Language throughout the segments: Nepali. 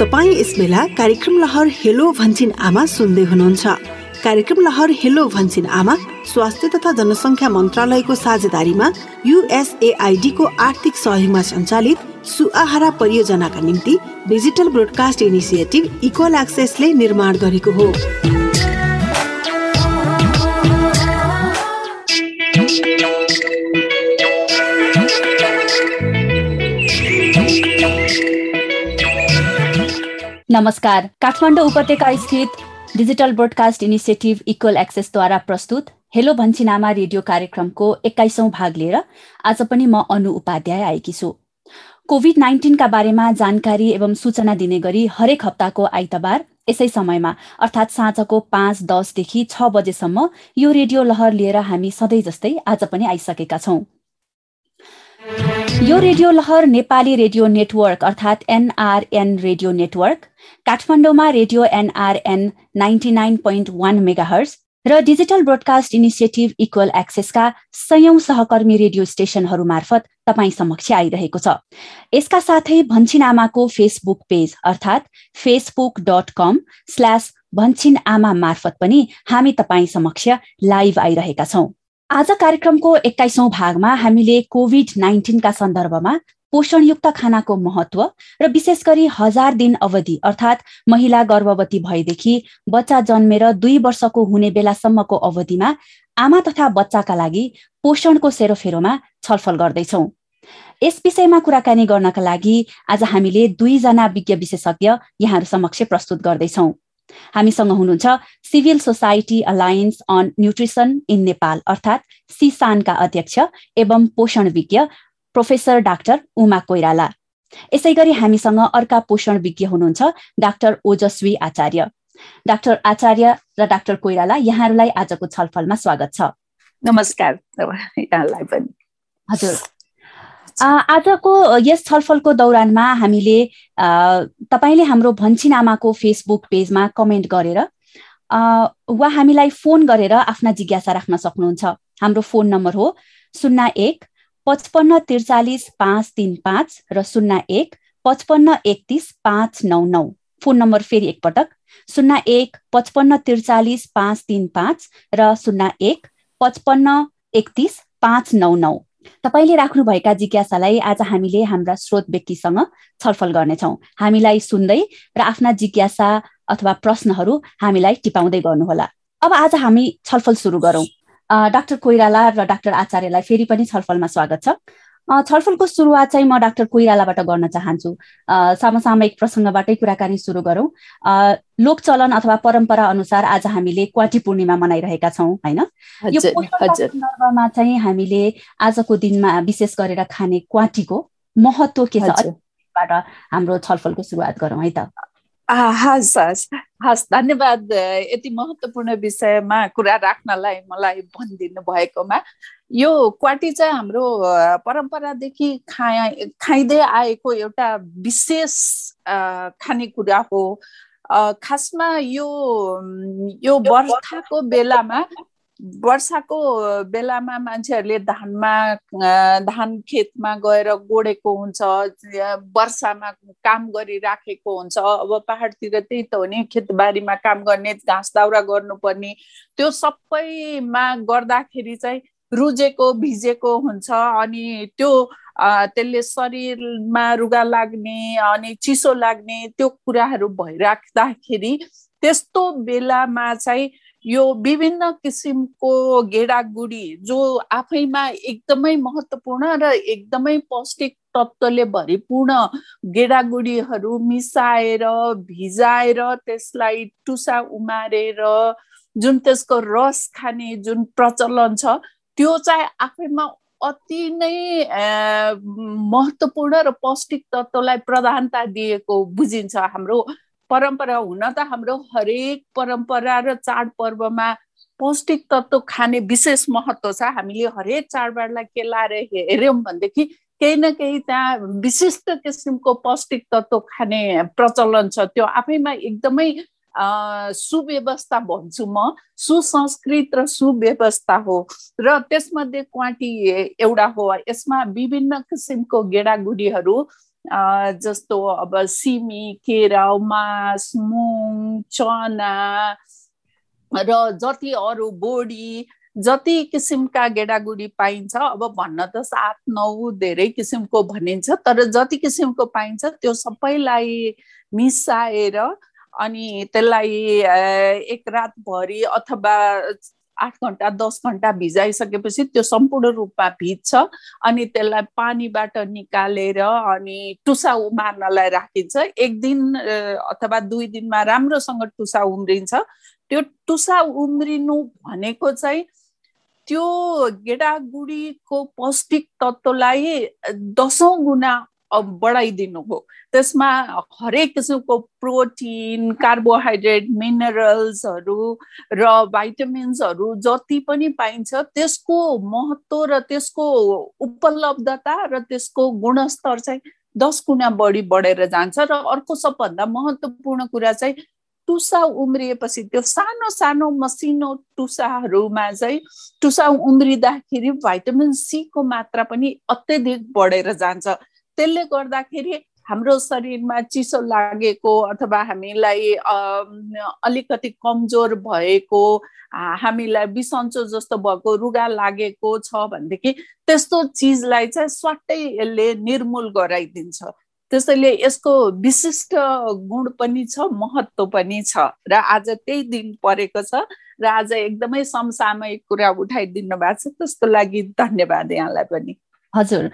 तपाईँ यस बेला कार्यक्रम लहर हेलो भन्छिन आमा सुन्दै हुनुहुन्छ। कार्यक्रम लहर हेलो भन्छिन आमा स्वास्थ्य तथा जनसङ्ख्या मन्त्रालयको साझेदारीमा युएसएआइडीको आर्थिक सहयोगमा सञ्चालित सुआहारा परियोजनाका निम्ति डिजिटल ब्रोडकास्ट इनिसिएटिभ इक्वल एक्सेसले निर्माण गरेको हो। नमस्कार। काठमाडौँ उपत्यका स्थित डिजिटल ब्रोडकास्ट इनिसिएटिभ इक्वल एक्सेसद्वारा प्रस्तुत हेलो भन्छिनामा रेडियो कार्यक्रमको एक्काइसौँ भाग लिएर आज पनि म अनु उपाध्याय आएकी छु। कोभिड नाइन्टिनका बारेमा जानकारी एवं सूचना दिने गरी हरेक हप्ताको आइतबार यसै समयमा अर्थात् साँझको पाँच दसदेखि छ बजेसम्म यो रेडियो लहर लिएर हामी सधैँ जस्तै आज पनि आइसकेका छौँ। यो radio Lahar Nepali radio network अर्थात् एनआरएन रेडियो नेटवर्क काठमाडौँमा radio NRN ninety nine point one megahertz र डिजिटल ब्रोडकास्ट इनिसिएटिभ इक्वल एक्सेसका सयौं सहकर्मी रेडियो स्टेशनहरू मार्फत तपाईँ समक्ष आइरहेको छ। यसका साथै भन्छिन आमाको फेसबुक पेज अर्थात् Facebook dot com slash Bhanchhin Aama मार्फत पनि हामी तपाईँ समक्ष लाइभ आइरहेका छौँ। आज कार्यक्रमको एक्काइसौँ भागमा हामीले कोभिड नाइन्टिनका सन्दर्भमा पोषणयुक्त खानाको महत्व र विशेष गरी हजार दिन अवधि अर्थात् महिला गर्भवती भएदेखि बच्चा जन्मेर दुई वर्षको हुने बेलासम्मको अवधिमा आमा तथा बच्चाका लागि पोषणको सेरोफेरोमा छलफल गर्दैछौ। यस विषयमा कुराकानी गर्नका लागि आज हामीले दुईजना विज्ञ विशेषज्ञ यहाँहरू समक्ष प्रस्तुत गर्दैछौँ। हामीसँग हुनुहुन्छ civil society alliance on nutrition in Nepal अर्थात् सिसानका अध्यक्ष एवं पोषण विज्ञ प्रोफेसर डाक्टर उमा कोइराला। यसै गरी हामीसँग अर्का पोषण विज्ञ हुनुहुन्छ डाक्टर ओजस्वी आचार्य। डाक्टर आचार्य र डाक्टर कोइराला यहाँहरूलाई आजको छलफलमा स्वागत छ। नमस्कार हजुर। आजको यस छलफलको दौरानमा हामीले तपाईँले हाम्रो भन्छिन आमाको फेसबुक पेजमा कमेन्ट गरेर वा हामीलाई फोन गरेर आफ्ना जिज्ञासा राख्न सक्नुहुन्छ। हाम्रो फोन नम्बर हो शून्य एक पचपन्न त्रिचालिस पाँच तिन पाँच र शून्य एक पचपन्न एकतिस पाँच नौ नौ। फोन नम्बर फेरि एकपटक। शून्य एक पचपन्न त्रिचालिस पाँच तिन पाँच र शून्य एक पचपन्न एकतिस पाँच नौ नौ। तपाईँले राख्नुभएका जिज्ञासालाई आज हामीले हाम्रा स्रोत व्यक्तिसँग छलफल गर्नेछौँ। हामीलाई सुन्दै र आफ्ना जिज्ञासा अथवा प्रश्नहरू हामीलाई टिपाउँदै गर्नुहोला। अब आज हामी छलफल सुरु गरौँ। डाक्टर कोइराला र डाक्टर आचार्यलाई फेरि पनि छलफलमा स्वागत छ। छलफलको सुरुवात चाहिँ म डाक्टर कोइरालाबाट गर्न चाहन्छु। समसामयिक प्रसङ्गबाटै कुराकानी सुरु गरौँ। लोकचलन अथवा परम्परा अनुसार आज हामीले क्वाटी पूर्णिमा मनाइरहेका छौँ होइन? यो सन्दर्भमा चाहिँ हामीले आजको दिनमा विशेष गरेर खाने क्वाटीको महत्व के छ हाम्रो छलफलको सुरुवात गरौँ है त। हस् हस् हस् धन्यवाद यति महत्त्वपूर्ण विषयमा कुरा राख्नलाई मलाई भनिदिनु भएकोमा यो क्वाटी चाहिँ हाम्रो परम्परादेखि खाइ खाइँदै आएको एउटा विशेष खानेकुरा हो खासमा यो यो बर्खाको बेलामा वर्षाको बेलामा मान्छेहरूले धानमा धान खेतमा गएर गोडेको हुन्छ वर्षामा काम गरिराखेको हुन्छ। अब पहाडतिर त्यही त हो नि खेतबारीमा काम गर्ने घाँस दाउरा गर्नुपर्ने। त्यो सबैमा गर्दाखेरि चाहिँ रुजेको भिजेको हुन्छ अनि त्यो त्यसले शरीरमा रुगा लाग्ने अनि चिसो लाग्ने त्यो कुराहरू भइराख्दाखेरि त्यस्तो बेलामा चाहिँ यो विभिन्न किसिमको गेडागुडी जो आफैमा एकदमै महत्त्वपूर्ण र एकदमै पौष्टिक तत्त्वले भरिपूर्ण गेडागुडीहरू मिसाएर भिजाएर त्यसलाई टुसा उमारेर जुन त्यसको रस खाने जुन प्रचलन छ त्यो चाहिँ आफैमा अति नै महत्त्वपूर्ण र पौष्टिक तत्त्वलाई प्रधानता दिएको बुझिन्छ हाम्रो परम्परा हुन त हाम्रो हरेक परम्परा र चाडपर्वमा पौष्टिक तत्त्व खाने विशेष महत्त्व छ। हामीले हरेक चाडबाडलाई के लाएर हेऱ्यौँ भनेदेखि केही न केही त्यहाँ विशिष्ट किसिमको पौष्टिक तत्त्व खाने प्रचलन छ। त्यो आफैमा एकदमै सुव्यवस्था भन्छु म। सुसंस्कृत र सुव्यवस्था हो र त्यसमध्ये क्वाटी एउटा हो। यसमा विभिन्न किसिमको गेडागुडीहरू जस्तो अब सिमी केरा मास मुङ चना र जति अरू बोडी जति किसिमका गेडागुडी पाइन्छ अब भन्न त सात नौ धेरै किसिमको भनिन्छ तर जति किसिमको पाइन्छ त्यो सबैलाई मिसाएर अनि त्यसलाई एक रातभरि अथवा आठ घन्टा दस घन्टा भिजाइसकेपछि त्यो सम्पूर्ण रूपमा भिज्छ अनि त्यसलाई पानीबाट निकालेर अनि टुसा उमार्नलाई राखिन्छ। एक दिन अथवा दुई दिनमा राम्रोसँग टुसा उम्रिन्छ। त्यो टुसा उम्रिनु भनेको चाहिँ त्यो गेडागुडीको पौष्टिक तत्त्वलाई दसौँ गुणा बढाइदिनु हो। त्यसमा हरेक किसिमको प्रोटिन कार्बोहाइड्रेट मिनरल्सहरू र भाइटामिन्सहरू जति पनि पाइन्छ त्यसको महत्त्व र त्यसको उपलब्धता र त्यसको गुणस्तर चाहिँ दस गुणा बढी बढेर जान्छ र अर्को सबभन्दा महत्त्वपूर्ण कुरा चाहिँ टुसा उम्रिएपछि त्यो सानो सानो मसिनो टुसाहरूमा चाहिँ टुसा उम्रिँदाखेरि भाइटामिन सीको मात्रा पनि अत्यधिक बढेर जान्छ। त्यसले गर्दाखेरि हाम्रो शरीरमा चिसो लागेको अथवा हामीलाई अलिकति कमजोर भएको हामीलाई बिसन्चो जस्तो भएको रुगा लागेको छ भनेदेखि त्यस्तो चिजलाई चाहिँ स्वाटै यसले निर्मूल गराइदिन्छ। त्यसैले यसको विशिष्ट गुण पनि छ महत्त्व पनि छ र आज त्यही दिन परेको छ र आज एकदमै समसामयिक कुरा उठाइदिनु भएको छ त्यसको लागि धन्यवाद यहाँलाई पनि। हजुर।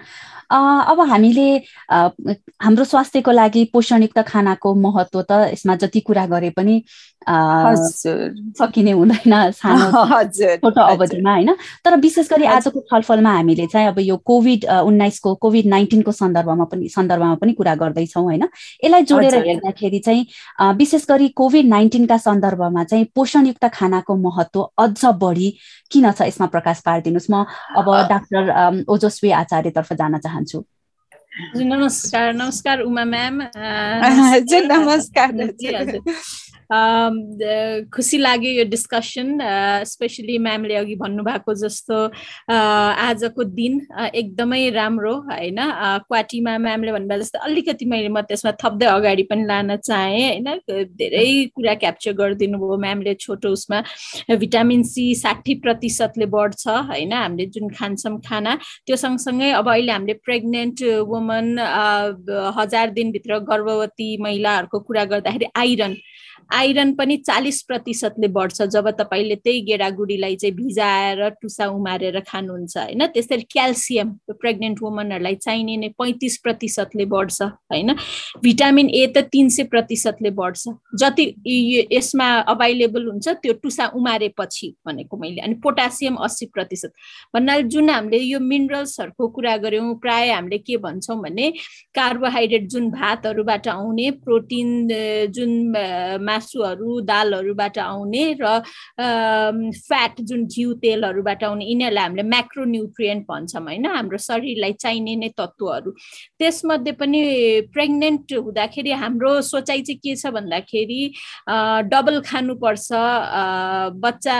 अब हामीले हाम्रो स्वास्थ्यको लागि पोषणयुक्त खानाको महत्त्व त यसमा जति कुरा गरे पनि सकिने हुँदैन सानो छोटो अवधिमा होइन? तर विशेष गरी आजको छलफलमा हामीले चाहिँ अब यो कोभिड उन्नाइसको कोभिड नाइन्टिनको सन्दर्भमा पनि सन्दर्भमा पनि कुरा गर्दैछौँ होइन? यसलाई जोडेर हेर्दाखेरि चाहिँ विशेष गरी कोभिड नाइन्टिनका सन्दर्भमा चाहिँ पोषणयुक्त खानाको महत्त्व अझ बढी किन छ यसमा प्रकाश पारिदिनुहोस्? म अब डाक्टर ओजस्वी आचार्यतर्फ जान चाहन्छु। नमस्कार नमस्कार उमा म्याम। नमस्कार खुसी लाग्यो यो डिस्कसन स्पेसली म्यामले अघि भन्नुभएको जस्तो आजको दिन एकदमै राम्रो होइन? क्वाटीमा म्यामले भन्नुभयो जस्तो अलिकति मैले म त्यसमा थप्दै अगाडि पनि लान चाहेँ होइन? धेरै कुरा क्याप्चर गरिदिनु भयो म्यामले छोटो उसमा। भिटामिन सी साठी प्रतिशतले बढ्छ होइन? हामीले जुन खान्छौँ खाना त्यो सँगसँगै अब अहिले हामीले प्रेग्नेन्ट वुमन हजार दिनभित्र गर्भवती महिलाहरूको कुरा गर्दाखेरि आइरन आइरन पनि चालिस प्रतिशतले बढ्छ जब तपाईँले त्यही गेडागुडीलाई चाहिँ भिजाएर टुसा उमारेर खानुहुन्छ होइन? त्यसरी क्याल्सियम प्रेग्नेन्ट वुमनहरूलाई चाहिने नै पैँतिस प्रतिशतले बढ्छ होइन? भिटामिन ए त तिन सय प्रतिशतले बढ्छ। जति यसमा अभाइलेबल हुन्छ त्यो टुसा उमारेपछि भनेको मैले अनि पोटासियम अस्सी प्रतिशत। भन्नाले जुन हामीले यो मिनरल्सहरूको कुरा गऱ्यौँ प्राय हामीले के भन्छौँ भने कार्बोहाइड्रेट जुन भातहरूबाट आउने प्रोटिन जुन मासुहरू दालहरूबाट आउने र फ्याट जुन घिउ तेलहरूबाट आउने यिनीहरूलाई हामीले म्याक्रो न्युट्रिएन्ट भन्छौँ होइन हाम्रो शरीरलाई चाहिने नै तत्त्वहरू। त्यसमध्ये पनि प्रेग्नेन्ट हुँदाखेरि हाम्रो सोचाइ चाहिँ के छ भन्दाखेरि डबल खानुपर्छ बच्चा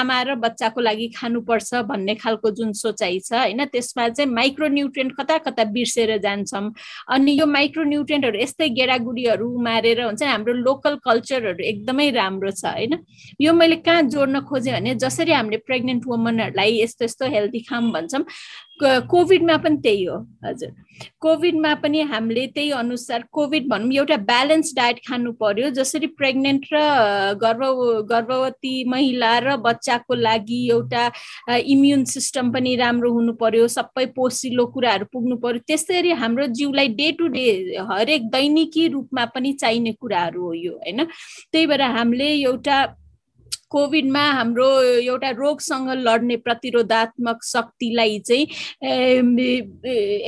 आमा र बच्चाको लागि खानुपर्छ भन्ने खालको जुन सोचाइ छ होइन त्यसमा चाहिँ माइक्रो न्युट्रिएन्ट कता कता बिर्सेर जान्छौँ। अनि यो माइक्रो न्युट्रिएन्टहरू यस्तै गेडागुडीहरू मारेर हुन्छ हाम्रो लोकल कल्चर कल्चरहरू एकदमै राम्रो छ होइन? यो मैले कहाँ जोड्न खोजेँ भने जसरी हामीले प्रेग्नेन्ट वुमनहरूलाई यस्तो यस्तो हेल्दी खाम भन्छौँ कोभिडमा पनि त्यही हो हजुर। कोभिडमा पनि हामीले त्यही अनुसार कोभिड भनौँ एउटा ब्यालेन्स डायट खानु पर्यो जसरी प्रेग्नेन्ट र गर्भ गर्भवती महिला र बच्चाको लागि एउटा इम्युन सिस्टम पनि राम्रो हुनु पर्यो सबै पोसिलो कुराहरू पुग्नु पर्यो। त्यसरी हाम्रो जिउलाई डे टु डे हरेक दैनिकी रूपमा पनि चाहिने कुराहरू हो यो होइन? त्यही भएर हामीले एउटा कोभिडमा हाम्रो एउटा रोगसँग लड्ने प्रतिरोधात्मक शक्तिलाई चाहिँ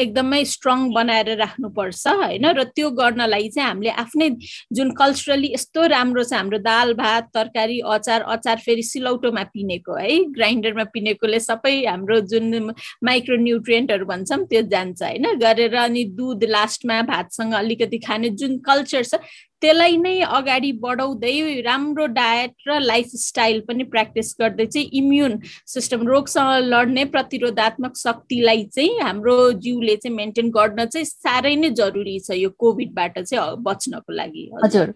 एकदमै स्ट्रङ बनाएर राख्नुपर्छ होइन? र त्यो गर्नलाई चाहिँ हामीले आफ्नै जुन कल्चरली यस्तो राम्रो छ हाम्रो दाल भात तरकारी अचार अचार फेरि सिलौटोमा पिनेको है? ग्राइन्डरमा पिनेकोले सबै हाम्रो जुन माइक्रो न्युट्रियन्टहरू भन्छौँ त्यो जान्छ होइन? गरेर अनि दुध लास्टमा भातसँग अलिकति खाने जुन कल्चर छ त्यसलाई नै अगाडि बढाउँदै राम्रो डायट र लाइफस्टाइल पनि प्र्याक्टिस गर्दै चाहिँ इम्युन सिस्टम रोगसँग लड्ने प्रतिरोधात्मक शक्तिलाई चाहिँ हाम्रो जिउले चाहिँ मेन्टेन गर्न चाहिँ साह्रै नै जरुरी छ यो कोभिडबाट चाहिँ बच्नको लागि। हजुर।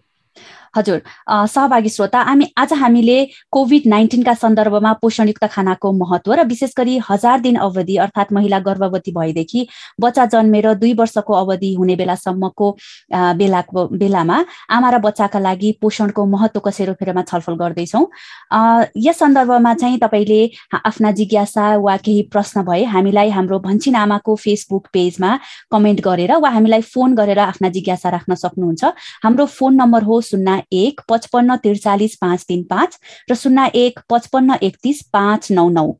हजुर सहभागी श्रोता हामी आज हामीले कोभिड नाइन्टिनका सन्दर्भमा पोषणयुक्त खानाको महत्व र विशेष गरी हजार दिन अवधि अर्थात् महिला गर्भवती भएदेखि बच्चा जन्मेर दुई वर्षको अवधि हुने बेलासम्मको बेलाको बेलामा आमा र बच्चाका लागि पोषणको महत्वको सेरोफेरोमा छलफल गर्दैछौँ। यस सन्दर्भमा चाहिँ तपाईँले आफ्ना जिज्ञासा वा केही प्रश्न भए हामीलाई हाम्रो भन्छिन आमाको फेसबुक पेजमा कमेन्ट गरेर वा हामीलाई फोन गरेर आफ्ना जिज्ञासा राख्न सक्नुहुन्छ। हाम्रो फोन नम्बर हो शून्य एक पचपन्न त्रिचालिस पाँच तिन पाँच र शून्य एक पचपन्न एकतिस पाँच नौ नौ।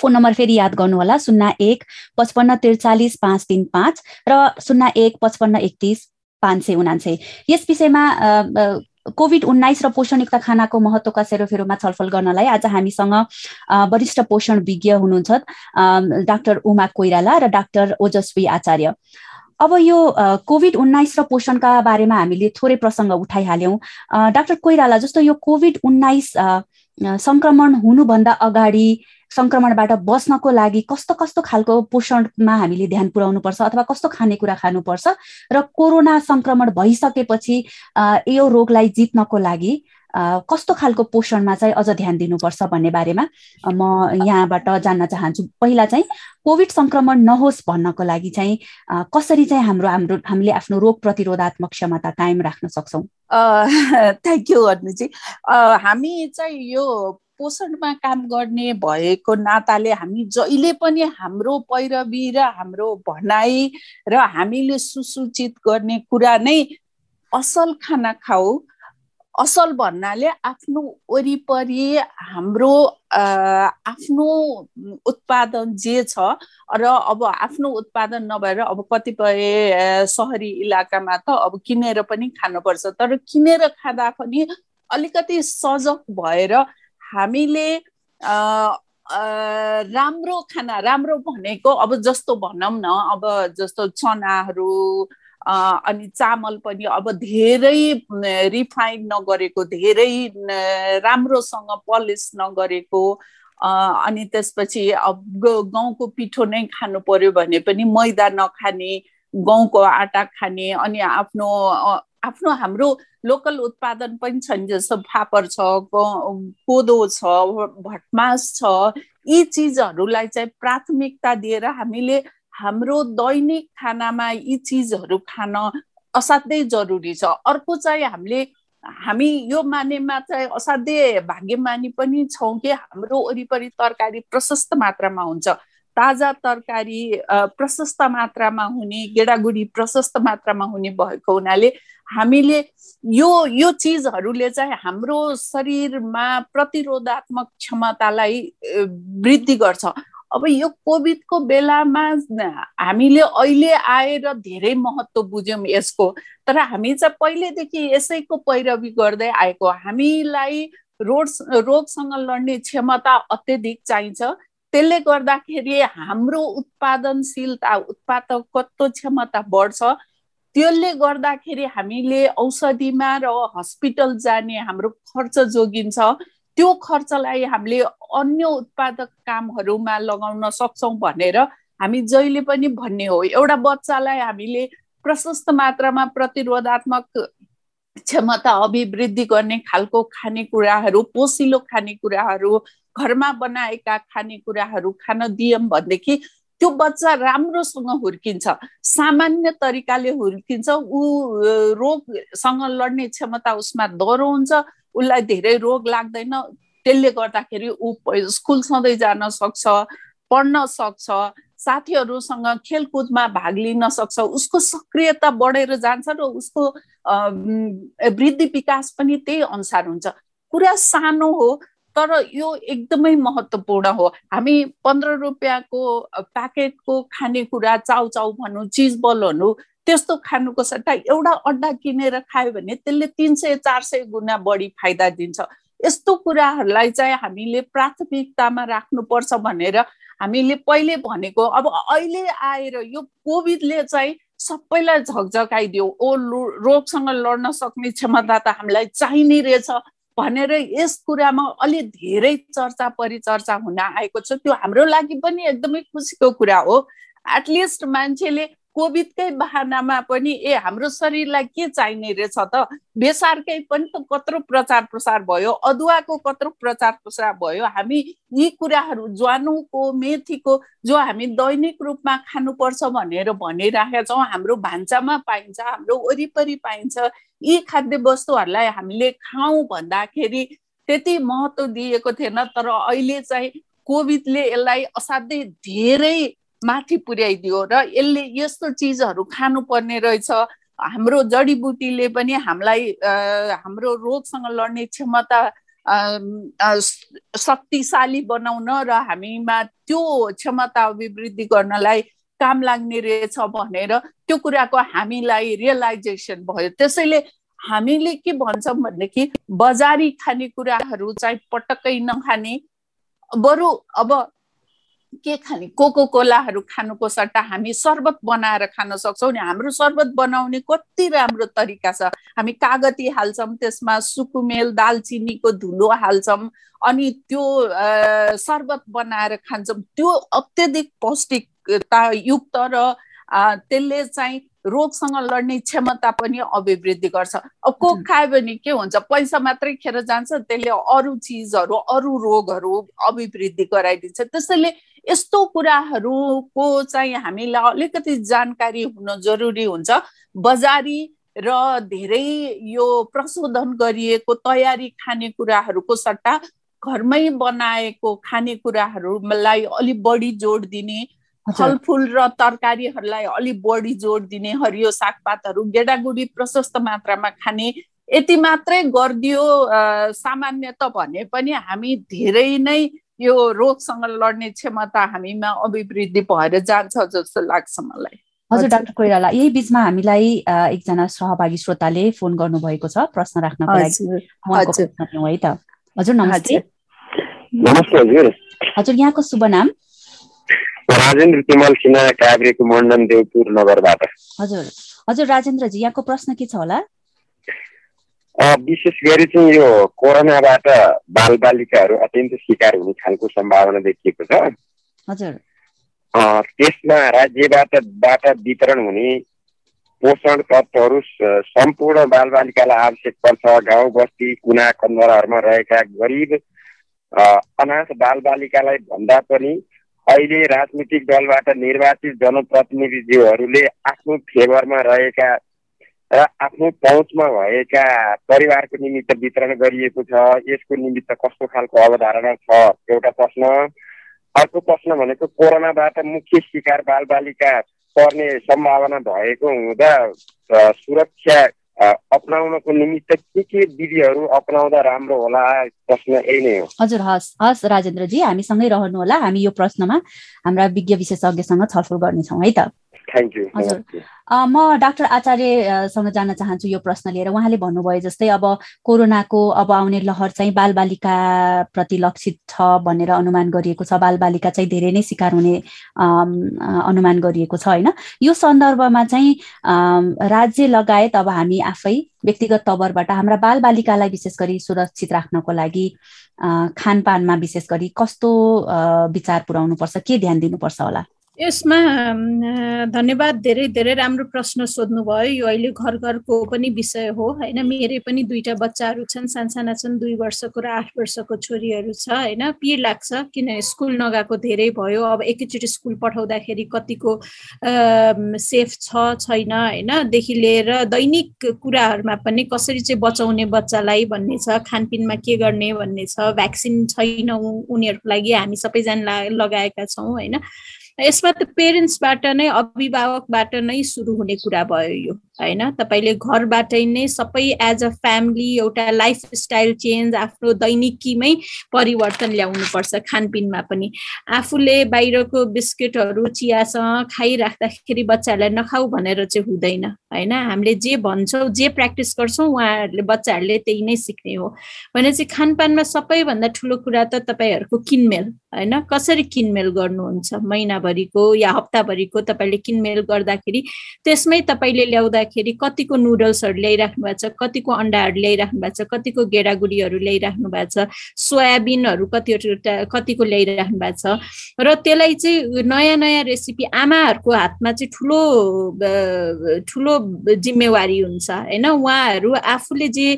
फोन नम्बर फेरि याद गर्नुहोला शून्य एक पचपन्न त्रिचालिस पाँच तिन पाँच र शून्य एक पचपन्न एकतिस पाँच सय उनान्सय यस विषयमा कोभिड उन्नाइस र पोषणयुक्त खानाको महत्वका सेरोफेरोमा छलफल गर्नलाई आज हामीसँग वरिष्ठ पोषण विज्ञ हुनुहुन्छ डाक्टर उमा कोइराला र डाक्टर ओजस्वी आचार्य। अब यो कोभिड उन्नाइस र पोषणका बारेमा हामीले थोरै प्रसङ्ग उठाइहाल्यौँ। डाक्टर कोइराला जस्तो यो कोभिड उन्नाइस सङ्क्रमण हुनुभन्दा अगाडि सङ्क्रमणबाट बस्नको लागि कस्तो कस्तो खालको पोषणमा हामीले ध्यान पुर्याउनुपर्छ अथवा कस्तो खानेकुरा खानुपर्छ र कोरोना सङ्क्रमण भइसकेपछि यो रोगलाई जित्नको लागि कस्तो खालको पोषणमा चाहिँ अझ ध्यान दिनुपर्छ भन्ने बारेमा म यहाँबाट जान्न चाहन्छु। पहिला चाहिँ कोभिड सङ्क्रमण नहोस् भन्नको लागि चाहिँ कसरी चाहिँ हाम्रो हाम्रो हामीले आफ्नो रोग प्रतिरोधात्मक क्षमता कायम राख्न सक्छौँ? Thank you Anuji. हामी चाहिँ यो पोषणमा काम गर्ने भएको नाताले हामी जहिले पनि हाम्रो पैरवी र हाम्रो भनाइ र हामीले सुसूचित गर्ने कुरा नै असल खाना खाऊ। असल भन्नाले आफ्नो वरिपरि हाम्रो आफ्नो उत्पादन जे छ र अब आफ्नो उत्पादन नभएर अब कतिपय सहरी इलाकामा त अब किनेर पनि खानुपर्छ। तर किनेर खाँदा पनि अलिकति सजग भएर हामीले राम्रो खाना राम्रो भनेको अब जस्तो भनौँ न अब जस्तो चनाहरू अनि चामल पनि अब धेरै रिफाइन नगरेको धेरै राम्रोसँग पलिस नगरेको अनि त्यसपछि अब गाउँको पिठो नै खानु पर्यो भने पनि मैदा नखाने गहुँको आटा खाने अनि आफ्नो आफ्नो हाम्रो लोकल उत्पादन पनि छन् जस्तो फापर छ कोदो छ भटमास छ यी चिजहरूलाई चाहिँ प्राथमिकता दिएर हामीले हाम्रो दैनिक खानामा यी चिजहरू खान असाध्यै जरुरी छ। अर्को चाहिँ हामीले हामी यो मानेमा चाहिँ असाध्यै भाग्यमानी पनि छौँ कि हाम्रो वरिपरि तरकारी प्रशस्त मात्रामा हुन्छ। ताजा तरकारी प्रशस्त मात्रामा हुने गेडागुडी प्रशस्त मात्रामा हुने भएको हुनाले हामीले यो यो चिजहरूले चाहिँ हाम्रो शरीरमा प्रतिरोधात्मक क्षमतालाई वृद्धि गर्छ। अब यो कोभिडको बेलामा हामीले अहिले आएर धेरै महत्त्व बुझ्यौँ यसको तर हामी चाहिँ पहिलेदेखि यसैको पैरवी गर्दै आएको। हामीलाई रोड रोगसँग लड्ने क्षमता अत्यधिक चाहिन्छ। त्यसले गर्दाखेरि हाम्रो उत्पादनशीलता उत्पादकत्व क्षमता बढ्छ। त्यसले गर्दाखेरि हामीले औषधिमा र हस्पिटल जाने हाम्रो खर्च जोगिन्छ। त्यो खर्चलाई हामीले अन्य उत्पादक कामहरूमा लगाउन सक्छौँ भनेर हामी जहिले पनि भन्ने हो। एउटा बच्चालाई हामीले प्रशस्त मात्रामा प्रतिरोधात्मक क्षमता अभिवृद्धि गर्ने खालको खानेकुराहरू पोसिलो खानेकुराहरू घरमा बनाएका खानेकुराहरू खान दियौँ भनेदेखि त्यो बच्चा राम्रोसँग हुर्किन्छ। सामान्य तरिकाले हुर्किन्छ। ऊ रोगसँग लड्ने क्षमता उसमा दह्रो हुन्छ। उसलाई धेरै रोग लाग्दैन। त्यसले गर्दाखेरि ऊ स्कुल सधैँ जान सक्छ पढ्न सक्छ साथीहरूसँग खेलकुदमा भाग लिन सक्छ। उसको सक्रियता बढेर जान्छ र उसको वृद्धि विकास पनि त्यही अनुसार हुन्छ। कुरा सानो हो। तर यो एकदमै महत्त्वपूर्ण हो। हामी पन्ध्र रुपियाँको प्याकेटको खानेकुरा चाउचाउ भनौँ चिज बलहरू त्यस्तो खानुको सट्टा एउटा अड्डा किनेर खायो भने त्यसले तिन सय चार सय गुणा बढी फाइदा दिन्छ। यस्तो कुराहरूलाई चाहिँ हामीले प्राथमिकतामा राख्नुपर्छ भनेर हामीले पहिले भनेको। अब अहिले आएर यो कोभिडले चाहिँ सबैलाई झकझकाइदियो। ओ रोगसँग लड्न सक्ने क्षमता त हामीलाई चाहिने रहेछ। भनेर यस कुरामा अलि धेरै चर्चा परिचर्चा हुन आएको छ। त्यो हाम्रो लागि पनि एकदमै खुसीको कुरा हो। एटलिस्ट मान्छेले कोभिडकै बाहनामा पनि ए हाम्रो शरीरलाई के चाहिने रहेछ त? बेसारकै पनि त कत्रो प्रचार प्रसार भयो अदुवाको कत्रो प्रचार प्रसार भयो। हामी यी कुराहरू ज्वानोको मेथीको जो हामी दैनिक रूपमा खानुपर्छ भनेर भनिराखेका छौँ हाम्रो भान्सामा पाइन्छ हाम्रो वरिपरि पाइन्छ। यी खाद्य वस्तुहरूलाई हामीले खाउँ भन्दाखेरि त्यति महत्त्व दिएको थिएन तर अहिले चाहिँ कोभिडले यसलाई असाध्यै धेरै माथि पुर्याइदियो र यसले यस्तो चिजहरू खानुपर्ने रहेछ। हाम्रो जडीबुटीले पनि हामीलाई हाम्रो रोगसँग लड्ने क्षमता शक्तिशाली बनाउन र हामीमा त्यो क्षमता अभिवृद्धि गर्नलाई काम लाग्ने रहेछ भनेर त्यो कुराको हामीलाई रियलाइजेसन भयो। त्यसैले हामीले के भन्छौँ भनेदेखि बजारी खानेकुराहरू चाहिँ पटक्कै नखाने। बरु अब के खाने? कोको कोलाहरू खानुको सट्टा हामी सर्बत बनाएर खान सक्छौँ नि। हाम्रो सर्बत बनाउने कति राम्रो तरिका छ। हामी कागती हाल्छौँ त्यसमा सुकुमेल दालचिनीको धुलो हाल्छौँ अनि त्यो सर्बत बनाएर खान्छौँ। त्यो अत्यधिक पौष्टिकता युक्त र त्यसले चाहिँ रोगसँग लड्ने क्षमता पनि अभिवृद्धि गर्छ। अब कोक खायो भने के हुन्छ? पैसा मात्रै खेर जान्छ त्यसले अरू चिजहरू अरू रोगहरू अभिवृद्धि गराइदिन्छ। त्यसैले यस्तो कुराहरूको चाहिँ हामीलाई अलिकति जानकारी हुन जरुरी हुन्छ। बजारी र धेरै यो प्रशोधन गरिएको तयारी खानेकुराहरूको सट्टा घरमै बनाएको खानेकुराहरूलाई अलिक बढी जोड दिने फलफुल र तरकारीहरूलाई अलिक बढी जोड दिने हरियो सागपातहरू गेडागुडी प्रशस्त मात्रामा खाने यति मात्रै गरिदियो सामान्य त भने पनि हामी धेरै नै यो रोगसँग लड्ने क्षमता हामीमा अभिवृद्धि भएर जान्छ जस्तो लाग्छ मलाई। हजुर डाक्टर कोइराला यही बिचमा हामीलाई एकजना सहभागी श्रोताले फोन गर्नुभएको छ प्रश्न राख्नको लागि। है त। हजुर नमस्ते। नमस्ते हजुर। हजुर यहाँको शुभ नाम? राजेन्द्र तिमल सिन्हा काभ्रेको मण्डन देवपुर नगरबाट हजुर हजुर राजेन्द्रजी यहाँको प्रश्न के छ होला? विशेष गरी चाहिँ यो कोरोनाबाट बालबालिकाहरू अत्यन्त शिकार हुने खालको सम्भावना देखिएको छ। हजुर। त्यसमा राज्यबाट बाट वितरण हुने पोषण तत्त्वहरू सम्पूर्ण बालबालिकालाई आवश्यक पर्छ। गाउँ बस्ती कुना कन्दराहरूमा रहेका गरिब अनाथ बालबालिकालाई भन्दा पनि अहिले राजनीतिक दलबाट निर्वाचित जनप्रतिनिधिज्यूहरूले आफ्नो फेभरमा रहेका र आफ्नो पहुँचमा भएका परिवारको निमित्त वितरण गरिएको छ। यसको निमित्त कस्तो खालको अवधारणा छ? एउटा प्रश्न। अर्को प्रश्न भनेको कोरोनाबाट मुख्य शिकार बालबालिका पर्ने सम्भावना भएको हुँदा सुरक्षा अप्नाउनको निमित्त के के विधिहरू अप्नाउँदा राम्रो होला प्रश्न यही नै हो। हजुर हस् हस् राजेन्द्रजी हामीसँगै रहनुहोला। हामी यो प्रश्नमा हाम्रा विज्ञ विशेषज्ञसँग छलफल गर्नेछौँ है त? हजुर। म डाक्टर आचार्यसँग जान चाहन्छु यो प्रश्न लिएर। उहाँले भन्नुभयो जस्तै अब कोरोनाको अब आउने लहर चाहिँ बालबालिका प्रति लक्षित छ भनेर अनुमान गरिएको छ। बालबालिका चाहिँ धेरै नै शिकार हुने अनुमान गरिएको छ होइन? यो सन्दर्भमा चाहिँ राज्य लगायत अब हामी आफै व्यक्तिगत तवरबाट हाम्रा बालबालिकालाई विशेष गरी सुरक्षित राख्नको लागि खानपानमा विशेष गरी कस्तो विचार पुर्याउनुपर्छ के ध्यान दिनुपर्छ होला? यसमा धन्यवाद धेरै धेरै राम्रो प्रश्न सोध्नुभयो। यो अहिले घर घरको पनि विषय हो होइन? मेरै पनि दुईवटा बच्चाहरू छन् सानसाना छन् दुई वर्षको र आठ वर्षको छोरीहरू छ होइन? पिर लाग्छ किन स्कुल नगएको धेरै भयो। अब एकैचोटि स्कुल पठाउँदाखेरि कतिको सेफ छ छैन होइनदेखि लिएर दैनिक कुराहरूमा पनि कसरी चाहिँ बचाउने बच्चालाई भन्ने छ खानपिनमा के गर्ने भन्ने छ भ्याक्सिन छैन उनीहरूको लागि हामी सबैजना लगाएका छौँ होइन? यसमा त पेरेन्ट्सबाट नै अभिभावकबाट नै सुरु हुने कुरा भयो यो। होइन तपाईँले घरबाटै नै सबै एज अ फ्यामिली एउटा लाइफ स्टाइल चेन्ज आफ्नो दैनिकीमै परिवर्तन ल्याउनुपर्छ खानपिनमा पनि। आफूले बाहिरको बिस्किटहरू चियासँग खाइराख्दाखेरि बच्चाहरूलाई नखाऊ भनेर चाहिँ हुँदैन होइन? हामीले जे भन्छौँ जे प्र्याक्टिस गर्छौँ उहाँहरूले बच्चाहरूले त्यही नै सिक्ने हो। भने चाहिँ खानपानमा सबैभन्दा ठुलो कुरा त तपाईँहरूको किनमेल होइन? कसरी किनमेल गर्नुहुन्छ? महिनाभरिको या हप्ताभरिको तपाईँले किनमेल गर्दाखेरि त्यसमै तपाईँले ल्याउँदाखेरि कतिको नुडल्सहरू ल्याइराख्नु भएको छ कतिको अन्डाहरू ल्याइराख्नु भएको छ कतिको गेडागुडीहरू ल्याइराख्नु भएको छ सोयाबिनहरू कतिवटा कतिको ल्याइराख्नु भएको छ र त्यसलाई चाहिँ नयाँ नयाँ रेसिपी आमाहरूको हातमा चाहिँ ठुलो ठुलो जिम्मेवारी हुन्छ होइन? उहाँहरू आफूले जे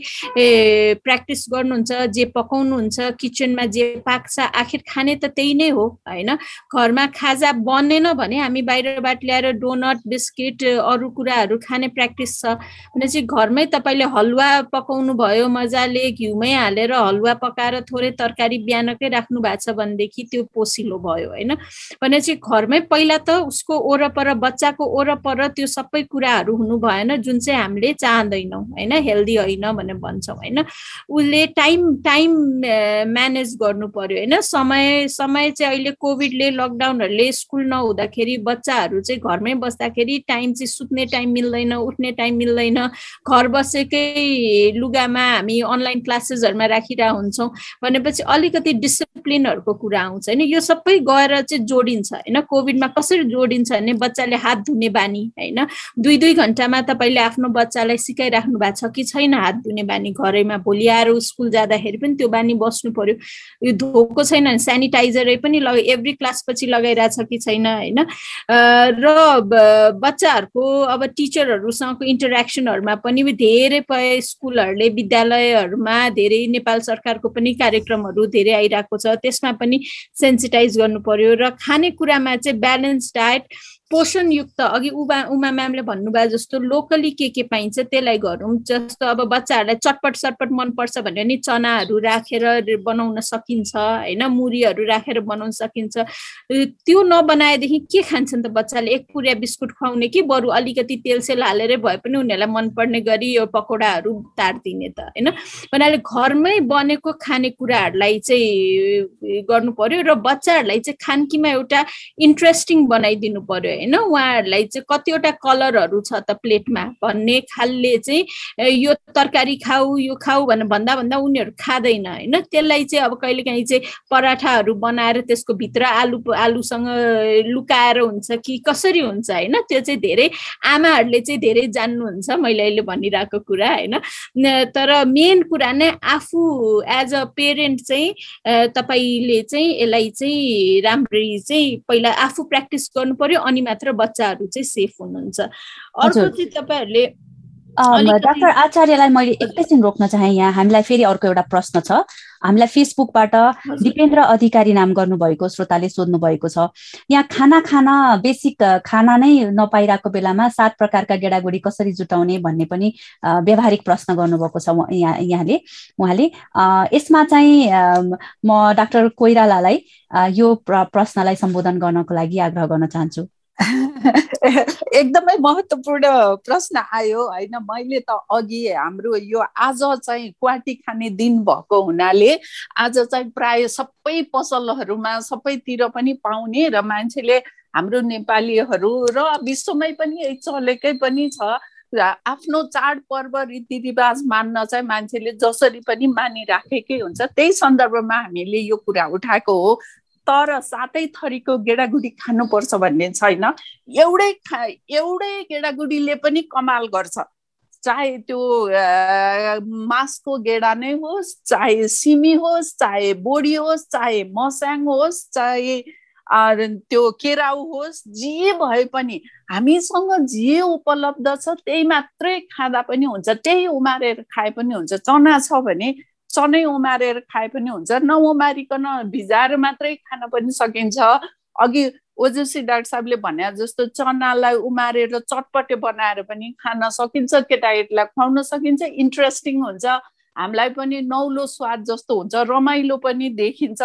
प्र्याक्टिस गर्नुहुन्छ जे पकाउनुहुन्छ किचनमा जे पाक्छ आखिर खाने त त्यही नै हो होइन? घरमा खाजा बनेन भने हामी बाहिरबाट ल्याएर डोनट बिस्किट अरू कुराहरू खाने प्र्याक्टिस छ। भने चाहिँ घरमै तपाईँले हलुवा पकाउनु भयो मजाले घिउमै हालेर हलुवा पकाएर थोरै तरकारी बिहानकै राख्नु भएको छ भनेदेखि त्यो पोसिलो भयो होइन? भने चाहिँ घरमै पहिला त उसको वरपर बच्चाको वरपर त्यो सबै कुराहरू हुनु भएन जुन चाहिँ हामीले चाहँदैनौँ होइन? हेल्दी होइन भनेर भन्छौँ होइन? उसले टाइम टाइम म्यानेज गर्नु पर्यो होइन? समय समय चाहिँ अहिले कोभिडले लकडाउनहरूले स्कुल नहुँदाखेरि बच्चाहरू चाहिँ घरमै बस्दाखेरि टाइम चाहिँ सुत्ने टाइम मिल्दैन उठ्ने टाइम मिल्दैन। घर बसेकै लुगामा हामी अनलाइन क्लासेसहरूमा राखिरहेको हुन्छौँ। भनेपछि अलिकति डिसिप्लिनहरूको कुरा आउँछ होइन। यो सबै गएर चाहिँ जोडिन्छ होइन। कोभिडमा कसरी जोडिन्छ भने बच्चाले हात धुने बानी होइन। दुई दुई घन्टामा तपाईँले आफ्नो बच्चालाई सिकाइराख्नु भएको छ कि छैन हात धुने बानी? घरैमा भोलि आएर स्कुल जाँदाखेरि पनि त्यो बानी बस्नु पर्यो। यो धोएको छैन भने सेनिटाइजरै पनि लग एभ्री क्लास पछि लगाइरहेछ कि छैन होइन। र बच्चाहरूको अब टिचरहरूसँगको इन्टरेक्सनहरूमा पनि धेरै स्कुलहरूले विद्यालयहरूमा धेरै नेपाल सरकारको पनि कार्यक्रमहरू धेरै आइरहेको छ। त्यसमा पनि सेन्सिटाइज गर्नु पर्यो र खानेकुरामा चाहिँ ब्यालेन्स डायट पोषणयुक्त अघि उमा उमा म्यामले भन्नुभयो जस्तो लोकली के के पाइन्छ त्यसलाई गरौँ जस्तो अब बच्चाहरूलाई चटपट चटपट मनपर्छ भने नि चनाहरू राखेर बनाउन सकिन्छ होइन? मुरीहरू राखेर बनाउन सकिन्छ। त्यो नबनाएदेखि के खान्छन् त बच्चाले? एक पुरिया बिस्कुट खुवाउने कि बरु अलिकति तेल सेल हालेरै भए पनि उनीहरूलाई मनपर्ने गरी यो पकौडाहरू तारिदिने त होइन? उनीहरूले घरमै बनेको खानेकुराहरूलाई चाहिँ गर्नु पर्यो र बच्चाहरूलाई चाहिँ खानकीमा एउटा इन्ट्रेस्टिङ बनाइदिनु पर्यो होइन? उहाँहरूलाई चाहिँ कतिवटा कलरहरू छ त प्लेटमा? भन्ने खालले चाहिँ यो तरकारी खाऊ यो खाऊ भनेर भन्दा भन्दा उनीहरू खाँदैन होइन? त्यसलाई चाहिँ अब कहिलेकाहीँ चाहिँ पराठाहरू बनाएर त्यसको भित्र आलु आलुसँग लुकाएर हुन्छ कि कसरी हुन्छ होइन? त्यो चाहिँ धेरै आमाहरूले चाहिँ धेरै जान्नुहुन्छ मैले अहिले भनिरहेको कुरा होइन? तर मेन कुरा नै आफू एज अ पेरेन्ट चाहिँ तपाईँले चाहिँ यसलाई चाहिँ राम्ररी चाहिँ पहिला आफू प्र्याक्टिस गर्नु पर्यो अनि मात्र बच्चाहरू चाहिँ सेफ हुनुहुन्छ। अर्को चाहिँ तपाईँहरूले डाक्टर आचार्यलाई मैले एकैछिन रोक्न चाहे यहाँ। हामीलाई फेरि अर्को एउटा प्रश्न छ। हामीलाई फेसबुकबाट दिपेन्द्र अधिकारी नाम गर्नुभएको श्रोताले सोध्नु भएको छ। यहाँ खाना खाना बेसिक खाना नै नपाइरहेको बेलामा सात प्रकारका गेडागुडी कसरी जुटाउने भन्ने पनि व्यावहारिक प्रश्न गर्नुभएको छ यहाँ यहाँले। उहाँले यसमा चाहिँ म डाक्टर कोइरालालाई यो प्रश्नलाई सम्बोधन गर्नको लागि आग्रह गर्न चाहन्छु। एकदमै महत्त्वपूर्ण प्रश्न आयो होइन? मैले त अघि हाम्रो यो आज चाहिँ क्वाटी खाने दिन भएको हुनाले आज चाहिँ प्राय सबै पसलहरूमा सबैतिर पनि पाउने र मान्छेले हाम्रो नेपालीहरू र विश्वमै पनि चलेकै पनि छ आफ्नो चाडपर्व रीतिरिवाज मान्न चाहिँ मान्छेले जसरी पनि मानिराखेकै हुन्छ त्यही सन्दर्भमा हामीले यो कुरा उठाएको हो। तर सातै थरीको गेडागुडी खानुपर्छ भन्ने छैन। एउटै खा एउटै गेडागुडीले पनि कमाल गर्छ। चाहे त्यो मासको गेडा नै होस् चाहे सिमी होस् चाहे बोडी होस् चाहे मस्याङ होस् चाहे त्यो केराउ होस् जे भए पनि हामीसँग जे उपलब्ध छ त्यही मात्रै खाँदा पनि हुन्छ त्यही उमारेर खाए पनि हुन्छ। चना छ भने चनै उमारेर खाए पनि हुन्छ। नउमारिकन भिजाएर मात्रै खान पनि सकिन्छ। अघि ओजेसी डाक्टर साहबले भने जस्तो चनालाई उमारेर चटपटे बनाएर पनि खान सकिन्छ केटाकेटीलाई खुवाउन सकिन्छ इन्ट्रेस्टिङ हुन्छ। हामीलाई पनि नौलो स्वाद जस्तो हुन्छ रमाइलो पनि देखिन्छ।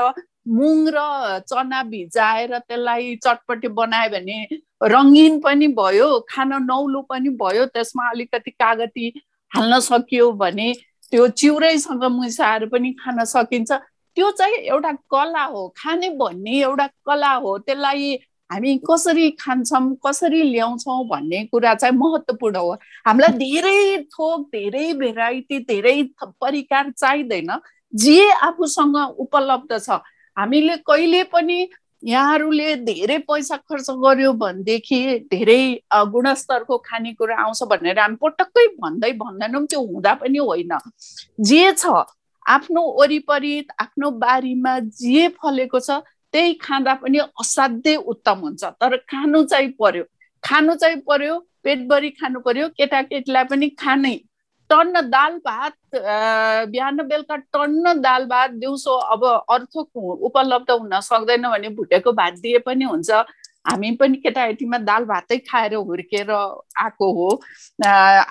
मुङ र चना भिजाएर त्यसलाई चटपटी बनायो भने रङ्गिन पनि भयो खान नौलो पनि भयो त्यसमा अलिकति कागती हाल्न सकियो भने त्यो चिउरैसँग मिसाएर पनि खान सकिन्छ। त्यो चाहिँ एउटा कला हो। खाने भन्ने एउटा कला हो। त्यसलाई हामी कसरी खान्छौँ कसरी ल्याउँछौँ भन्ने कुरा चाहिँ महत्त्वपूर्ण हो। हामीलाई धेरै थोक धेरै भेराइटी धेरै परिकार चाहिँदैन। जे आफूसँग उपलब्ध छ। हामीले कहिले पनि यहाँहरूले धेरै पैसा खर्च गर्यो भनेदेखि धेरै गुणस्तरको खानेकुरा आउँछ भनेर हामी पटक्कै भन्दै भन्दैनौँ त्यो हुँदा पनि होइन। जे छ आफ्नो वरिपरि आफ्नो बारीमा जे फलेको छ त्यही खाँदा पनि असाध्यै उत्तम हुन्छ। तर खानु चाहिँ पर्यो। खानु चाहिँ पर्यो पेटभरि खानु पर्यो केटाकेटीलाई पनि खानै टन्न दाल भात बिहान बेलुका टन्न दाल भात दिउँसो अब अर्थ उपलब्ध हुन सक्दैन भने भुटेको भात दिए पनि हुन्छ। हामी पनि केटाकेटीमा दाल भातै खाएर हुर्केर आएको हो।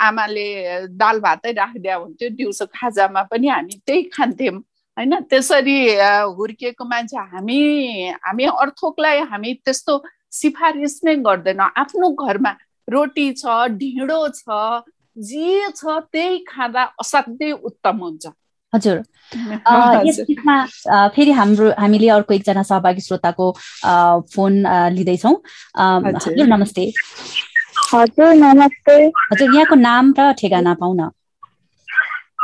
आमाले दाल भातै राखिदिया हुन्थ्यो दिउँसो खाजामा पनि हामी त्यही खान्थ्यौँ होइन? त्यसरी हुर्किएको मान्छे हामी हामी अर्थोकलाई हामी त्यस्तो सिफारिस नै गर्दैनौँ। आफ्नो घरमा रोटी छ ढिँडो छ जे छ त्यही खाँदा असाध्यै उत्तम हुन्छ। हजुर। यसमा फेरि हाम्रो हामीले अर्को एकजना सहभागी श्रोताको फोन लिँदैछौँ। हजुर नमस्ते। हजुर नमस्ते। हजुर यहाँको नाम र ठेगाना पाउन।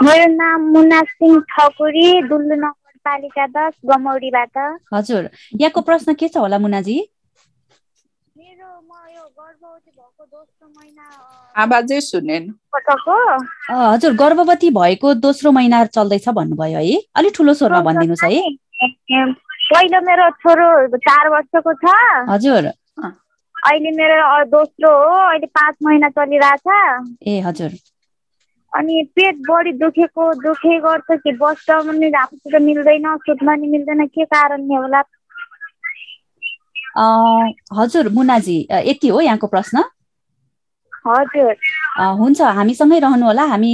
मेरो नाम मुना सिंह ठकुरी दुल्लु नगरपालिका दस गमौरीबाट। हजुर। यहाँको प्रश्न के छ होला मुनाजी? आवाजै सुनेन। हजुर गर्भवती भएको दोस्रो महिना चल्दैछ भन्नुभयो है। अलिक ठुलो स्वरमा भनिदिनुहोस् है। पहिलो मेरो छोरो चार वर्षको छ। हजुर। अहिले मेरो दोस्रो हो अहिले पाँच महिना चलिरहेछ। ए हजुर। अनि पेट बढी दुखेको दुखे गर्छ कि बस्छ पनि आफूसित मिल्दैन सुत्न नि मिल्दैन के कारणले होला? हजुर मुनाजी यति हो यहाँको प्रश्न? हजुर। हुन्छ हामीसँगै रहनुहोला। हामी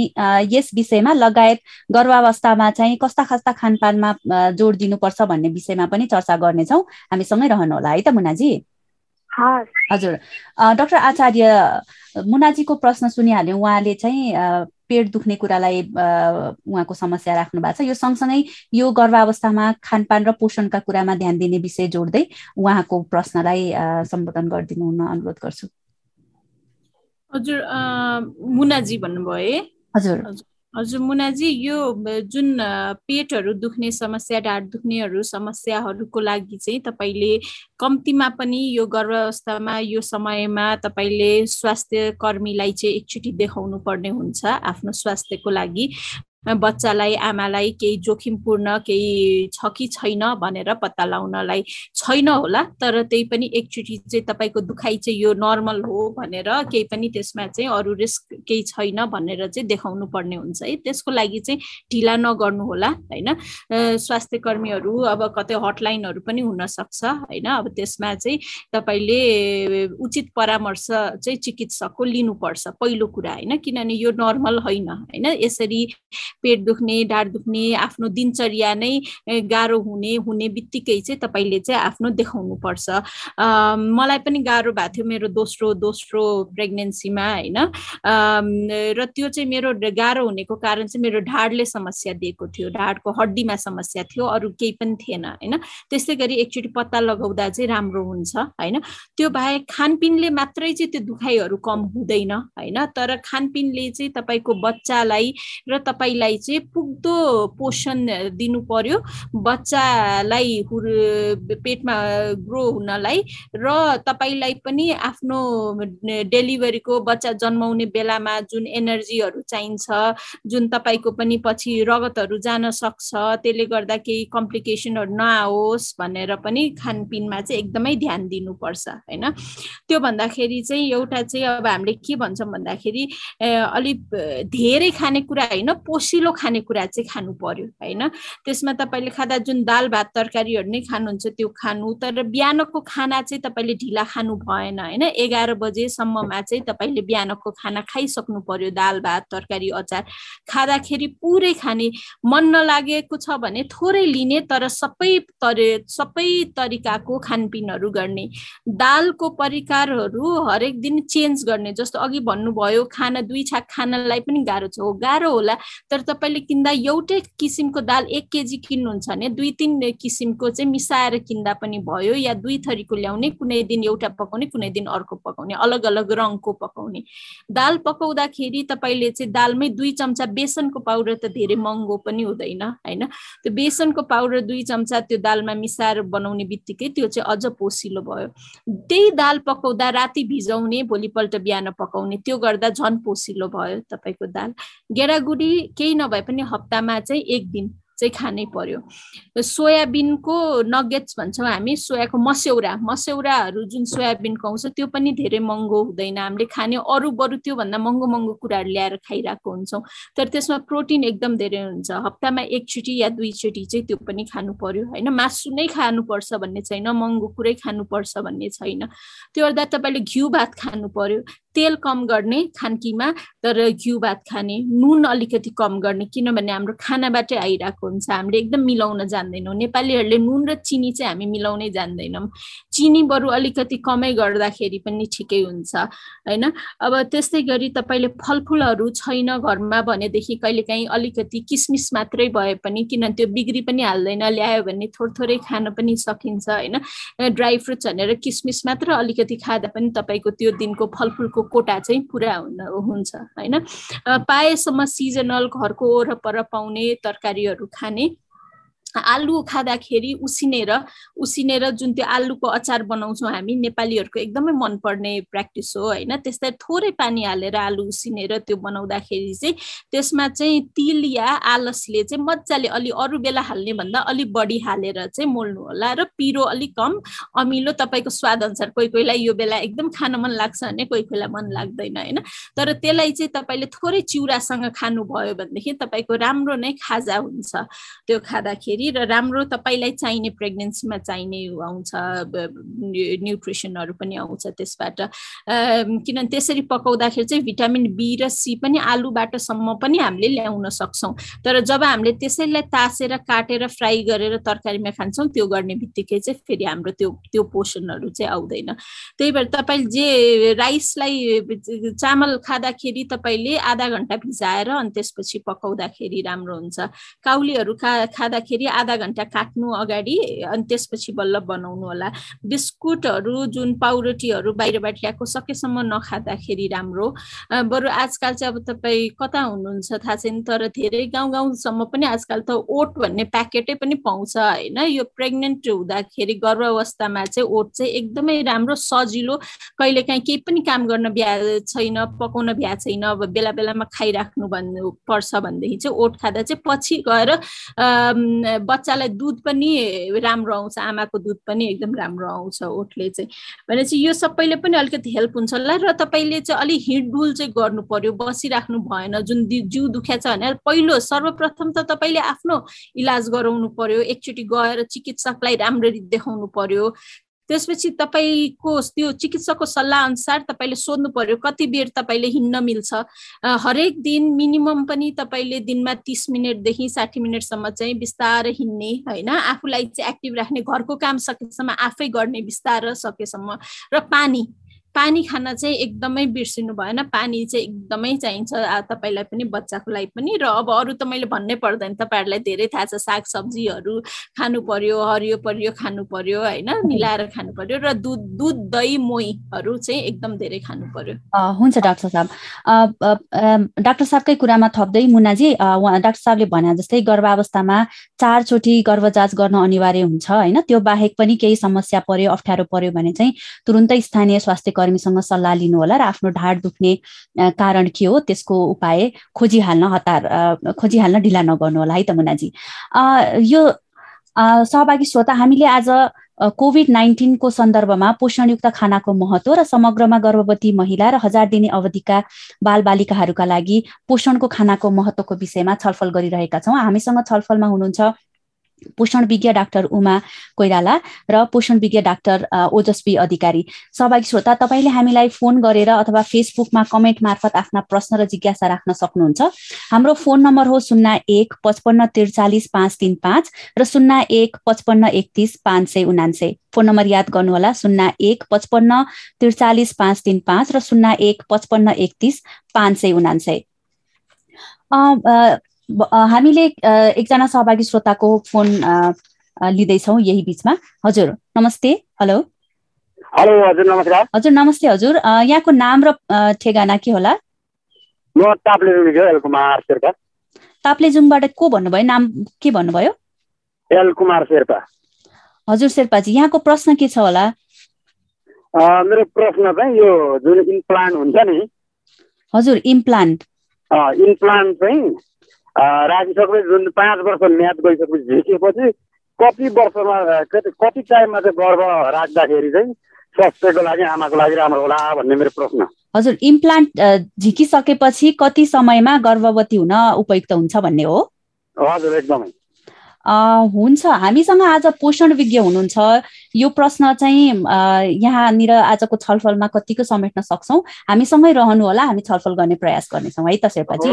यस विषयमा लगायत गर्भावस्थामा चाहिँ कस्ता कस्ता खानपानमा जोड दिनुपर्छ भन्ने विषयमा पनि चर्चा गर्नेछौँ। हामीसँगै रहनुहोला है त मुनाजी? हजुर। डाक्टर आचार्य मुनाजीको प्रश्न सुनिहाल्यो। उहाँले चाहिँ पेट दुख्ने कुरालाई उहाँको समस्या राख्नु भएको छ। यो सँगसँगै यो गर्भावस्थामा खानपान र पोषणका कुरामा ध्यान दिने विषय जोड्दै उहाँको प्रश्नलाई सम्बोधन गरिदिनु हुन अनुरोध गर्छु। हजुर मुनाजी भन्नुभयो है। हजुर। हजुर मुनाजी यो जुन पेटहरू दुख्ने समस्या ढाड दुख्नेहरू समस्याहरूको लागि चाहिँ तपाईँले कम्तीमा पनि यो गर्भावस्थामा यो समयमा तपाईँले स्वास्थ्य कर्मीलाई चाहिँ एकचोटि देखाउनु पर्ने हुन्छ आफ्नो स्वास्थ्यको लागि। बच्चालाई आमालाई केही जोखिमपूर्ण केही छ कि छैन भनेर पत्ता लगाउनलाई छैन होला। तर त्यही पनि एकचोटि चाहिँ तपाईँको दुखाइ चाहिँ यो नर्मल हो भनेर केही पनि त्यसमा चाहिँ अरू रिस्क केही छैन भनेर चाहिँ देखाउनु पर्ने हुन्छ है। त्यसको लागि चाहिँ ढिला नगर्नु होला होइन? स्वास्थ्य कर्मीहरू अब कतै हटलाइनहरू पनि हुनसक्छ होइन? अब त्यसमा चाहिँ तपाईँले उचित परामर्श चाहिँ चिकित्सकको लिनुपर्छ। पहिलो कुरा होइन? किनभने यो नर्मल होइन होइन? यसरी पेट दुख्ने ढाड दुख्ने आफ्नो दिनचर्या नै गाह्रो हुने हुने बित्तिकै चाहिँ तपाईँले चाहिँ आफ्नो देखाउनु पर्छ मलाई पनि गाह्रो भएको थियो मेरो दोस्रो दोस्रो प्रेग्नेन्सीमा होइन? र त्यो चाहिँ मेरो गाह्रो हुनेको कारण चाहिँ मेरो ढाडले समस्या दिएको थियो। ढाडको हड्डीमा समस्या थियो अरू केही पनि थिएन होइन? त्यस्तै गरी एकचोटि पत्ता लगाउँदा चाहिँ राम्रो हुन्छ होइन? त्यो बाहेक खानपिनले मात्रै चाहिँ त्यो दुखाइहरू कम हुँदैन होइन? तर खानपिनले चाहिँ तपाईँको बच्चालाई र तपाईँलाई नानीलाई चाहिँ पुग्दो पोषण दिनु पर्यो। बच्चालाई पेटमा ग्रो हुनलाई र तपाईँलाई पनि आफ्नो डेलिभरीको बच्चा जन्माउने बेलामा जुन एनर्जीहरू चाहिन्छ जुन तपाईँको पनि पछि रगतहरू जान सक्छ त्यसले गर्दा केही कम्प्लिकेसनहरू नआओस् भनेर पनि खानपिनमा चाहिँ एकदमै ध्यान दिनुपर्छ होइन? त्यो भन्दाखेरि चाहिँ एउटा चाहिँ अब हामीले के भन्छौँ भन्दाखेरि अलिक धेरै खानेकुरा होइन पोषित पोसिलो खानेकुरा चाहिँ खानु पर्यो होइन? त्यसमा तपाईँले खाँदा जुन दाल भात तरकारीहरू नै खानुहुन्छ त्यो खानु तर बिहानको खाना चाहिँ तपाईँले ढिला खानु भएन होइन? एघार बजेसम्ममा चाहिँ तपाईँले बिहानको खाना खाइसक्नु पर्यो दाल भात तरकारी अचार। खाँदाखेरि पुरै खाने मन नलागेको छ भने थोरै लिने तर सबै तरे सबै तरिकाको खानपिनहरू गर्ने। दालको परिकारहरू हरेक दिन चेन्ज गर्ने जस्तो अघि भन्नुभयो खाना दुई छाक खानालाई पनि गाह्रो छ। हो गाह्रो होला तपाईँले किन्दा एउटै किसिमको दाल एक केजी किन्नुहुन्छ भने दुई तिन किसिमको चाहिँ मिसाएर किन्दा पनि भयो या दुई थरीको ल्याउने कुनै दिन एउटा पकाउने कुनै दिन अर्को पकाउने अलग अलग रङको पकाउने। दाल पकाउँदाखेरि तपाईँले चाहिँ दालमै दुई चम्चा बेसनको पाउडर त धेरै महँगो पनि हुँदैन होइन? त्यो बेसनको पाउडर दुई चम्चा त्यो दालमा मिसाएर बनाउने बित्तिकै त्यो चाहिँ अझ पोसिलो भयो। त्यही दाल पकाउँदा राति भिजाउने भोलिपल्ट बिहान पकाउने त्यो गर्दा झन् पोसिलो भयो तपाईँको दाल। गेडागुडी केही नभए पनि हप्तामा चाहिँ एक दिन चाहिँ खानै पर्यो। सोयाबिनको नगेट्स भन्छौँ हामी सोयाको मस्यौरा। मस्यौराहरू जुन सोयाबिनको आउँछ त्यो पनि धेरै महँगो हुँदैन। हामीले खाने अरू बरु त्योभन्दा महँगो महँगो कुराहरू ल्याएर खाइरहेको हुन्छौँ। तर त्यसमा प्रोटिन एकदम धेरै हुन्छ। हप्तामा एकचोटि या दुईचोटि चाहिँ त्यो पनि खानु पर्यो होइन? मासु नै खानुपर्छ भन्ने छैन महँगो कुरै खानुपर्छ भन्ने छैन। त्यो गर्दा तपाईँले घिउ भात खानु पर्यो। तेल कम गर्ने खानकीमा तर घिउ भात खाने नुन अलिकति कम गर्ने किनभने हाम्रो खानाबाटै आइरहेको हुन्छ। हामीले एकदम मिलाउन जान्दैनौँ। नेपालीहरूले नुन र चिनी चाहिँ हामी मिलाउनै जान्दैनौँ। चिनी बरु अलिकति कमै गर्दाखेरि पनि ठिकै हुन्छ होइन? अब त्यस्तै गरी तपाईँले फलफुलहरू छैन घरमा भनेदेखि कहिलेकाहीँ अलिकति किसमिस मात्रै भए पनि किनभने त्यो बिग्री पनि हाल्दैन ल्यायो भने थोर थोरै खान पनि सकिन्छ होइन? ड्राई फ्रुट्स भनेर किसमिस मात्र अलिकति खाँदा पनि तपाईँको त्यो दिनको फलफुलको कोटा चाहिँ पुरा हुन हुन्छ होइन? पाएसम्म सिजनल घरको वरपर पाउने तरकारीहरू खाने आलु खाँदाखेरि उसिनेर उसिनेर जुन त्यो आलुको अचार बनाउँछौँ हामी नेपालीहरूको एकदमै मनपर्ने प्र्याक्टिस हो होइन? त्यस्तै थोरै पानी हालेर आलु उसिनेर त्यो बनाउँदाखेरि चाहिँ त्यसमा चाहिँ तिल या आलसले चाहिँ मजाले अलि अरू बेला हाल्ने भन्दा अलिक बढी हालेर चाहिँ मोल्नु होला र पिरो अलिक कम अमिलो तपाईँको स्वाद अनुसार कोही कोहीलाई यो बेला एकदम खान मन लाग्छ भने कोही कोहीलाई मन लाग्दैन होइन? तर त्यसलाई चाहिँ तपाईँले थोरै चिउरासँग खानुभयो भनेदेखि तपाईँको राम्रो नै खाजा हुन्छ त्यो खाँदाखेरि। र राम्रो तपाईँलाई चाहिने प्रेग्नेन्सीमा चाहिने आउँछ न्युट्रिसनहरू पनि आउँछ त्यसबाट। किनभने त्यसरी पकाउँदाखेरि चाहिँ भिटामिन बी र सी पनि आलुबाटसम्म पनि हामीले ल्याउन सक्छौँ। तर जब हामीले त्यसैलाई तासेर काटेर फ्राई गरेर तरकारीमा खान्छौँ त्यो गर्ने बित्तिकै चाहिँ फेरि हाम्रो त्यो त्यो पोषणहरू चाहिँ आउँदैन। त्यही भएर तपाईँले जे राइसलाई चामल खाँदाखेरि तपाईँले आधा घन्टा भिजाएर अनि त्यसपछि पकाउँदाखेरि राम्रो हुन्छ। काउलीहरू खा खाँदाखेरि आधा घन्टा काट्नु अगाडि अनि त्यसपछि बल्ल बनाउनु होला। बिस्कुटहरू जुन पाउरोटीहरू बाहिरबाट ल्याएको सकेसम्म नखाँदाखेरि राम्रो। बरु आजकल चाहिँ अब तपाईँ कता हुनुहुन्छ थाहा छैन तर धेरै गाउँ गाउँसम्म पनि आजकल त ओट भन्ने प्याकेटै पनि पाउँछ होइन? यो प्रेग्नेन्ट हुँदाखेरि गर्भावस्थामा चाहिँ ओट चाहिँ एकदमै राम्रो सजिलो। कहिलेकाहीँ केही पनि काम गर्न भ्या छैन पकाउन भ्या छैन अब बेला बेलामा खाइराख्नु भन्नु पर्छ भनेदेखि चाहिँ ओट खाँदा चाहिँ पछि गएर बच्चालाई दुध पनि राम्रो आउँछ आमाको दुध पनि एकदम राम्रो आउँछ ओठले चाहिँ। भनेपछि यो सबैले पनि अलिकति हेल्प हुन्छ होला र तपाईँले चाहिँ अलिक हिँडडुल चाहिँ गर्नु पर्यो बसिराख्नु भएन जुन जिउ दुख्या छ भने पहिलो सर्वप्रथम त तपाईँले आफ्नो इलाज गराउनु पर्यो एकचोटि गएर चिकित्सकलाई राम्ररी देखाउनु पर्यो त्यसपछि तपाईँको त्यो चिकित्सकको सल्लाह अनुसार तपाईँले सोध्नु पर्यो कति बेर तपाईँले हिँड्न मिल्छ? हरेक दिन मिनिमम पनि तपाईँले दिनमा तिस मिनटदेखि साठी मिनटसम्म चाहिँ बिस्तारै हिँड्ने होइन? आफूलाई चाहिँ एक्टिभ राख्ने घरको काम सकेसम्म आफै गर्ने बिस्तार सकेसम्म र पानी पानी खान चाहिँ एकदमै बिर्सिनु भएन। पानी चाहिँ एकदमै चाहिन्छ तपाईँलाई पनि बच्चाको लागि पनि। र अब अरू त मैले भन्नै पर्दैन तपाईँहरूलाई धेरै थाहा छ साग सब्जीहरू खानु पर्यो हरियो परियो खानु पर्यो होइन? मिलाएर खानु पर्यो र दुध दुध दही मोहीहरू चाहिँ एकदम धेरै खानु पर्यो। हुन्छ डाक्टर साहब। डाक्टर साहबकै कुरामा थप्दै मुनाजी डाक्टर साहबले भने जस्तै गर्भावस्थामा चारचोटि गर्भ जाँच गर्न अनिवार्य हुन्छ होइन? त्यो बाहेक पनि केही समस्या पर्यो अप्ठ्यारो पर्यो भने चाहिँ तुरुन्तै स्थानीय स्वास्थ्य कर्मीसँग सल्लाह लिनु होला र आफ्नो ढाड दुख्ने कारण के हो त्यसको उपाय खोजिहाल्न हतार खोजिहाल्न ढिला नगर्नु होला है त मुनाजी। यो सहभागी श्रोता हामीले आज कोभिड नाइन्टिनको सन्दर्भमा पोषणयुक्त खानाको महत्व र समग्रमा गर्भवती महिला र हजार दिने अवधिका बालबालिकाहरूका लागि पोषणको खानाको महत्वको विषयमा छलफल गरिरहेका छौँ। हामीसँग छलफलमा हुनुहुन्छ पोषण विज्ञ डाक्टर उमा कोइराला र पोषण विज्ञ डाक्टर ओजस्वी अधिकारी। सहभागी श्रोता तपाईँले हामीलाई फोन गरेर अथवा फेसबुकमा कमेन्ट मार्फत आफ्ना प्रश्न र जिज्ञासा राख्न सक्नुहुन्छ। हाम्रो फोन नम्बर हो शून्य एक पचपन्न त्रिचालिस पाँच तिन पाँच र शून्य एक पचपन्न एकतिस पाँच सय उनान्सय। फोन नम्बर याद गर्नुहोला शून्य एक पचपन्न त्रिचालिस पाँच तिन पाँच र शून्य एक पचपन्न एकतिस पाँच सय उनान्सय। हामीले एकजना सहभागी श्रोताको फोन लिँदैछौँ यही बिचमा। हजुर नमस्ते हेलो। हेलो हजुर नमस्कार। हजुर नमस्ते हजुर। यहाँको नाम र ठेगाना के होला? म ताप्लेजुङ कुमार शेर्पा। ताप्लेजुङबाट को भन्नुभयो? नाम के भन्नुभयो? एल कुमार शेर्पा। हजुर शेर्पाजी यहाँको प्रश्न के छ होला? मेरो प्रश्न चाहिँ यो जुन इम्प्लान्ट हुन्छ नि हजुर इम्प्लान्ट। इम्प्लान्ट चाहिँ राखिसकेपछि जुन पाँच वर्ष म्याद गइसकेपछि झिकेपछि कति वर्षमा कति टाइममा चाहिँ गर्भ राख्दाखेरि चाहिँ स्वास्थ्यको लागि आमाको लागि राम्रो होला भन्ने मेरो प्रश्न। हजुर इम्प्लान्ट झिकिसकेपछि कति समयमा गर्भवती हुन उपयुक्त हुन्छ भन्ने हो? हजुर एकदमै। हुन्छ। हामीसँग आज पोषण विज्ञ हुनुहुन्छ। यो प्रश्न चाहिँ यहाँनिर आजको छलफलमा कतिको समेट्न सक्छौँ? हामीसँगै रहनु होला। हामी छलफल गर्ने प्रयास गर्नेछौँ है त शेर्पाजी।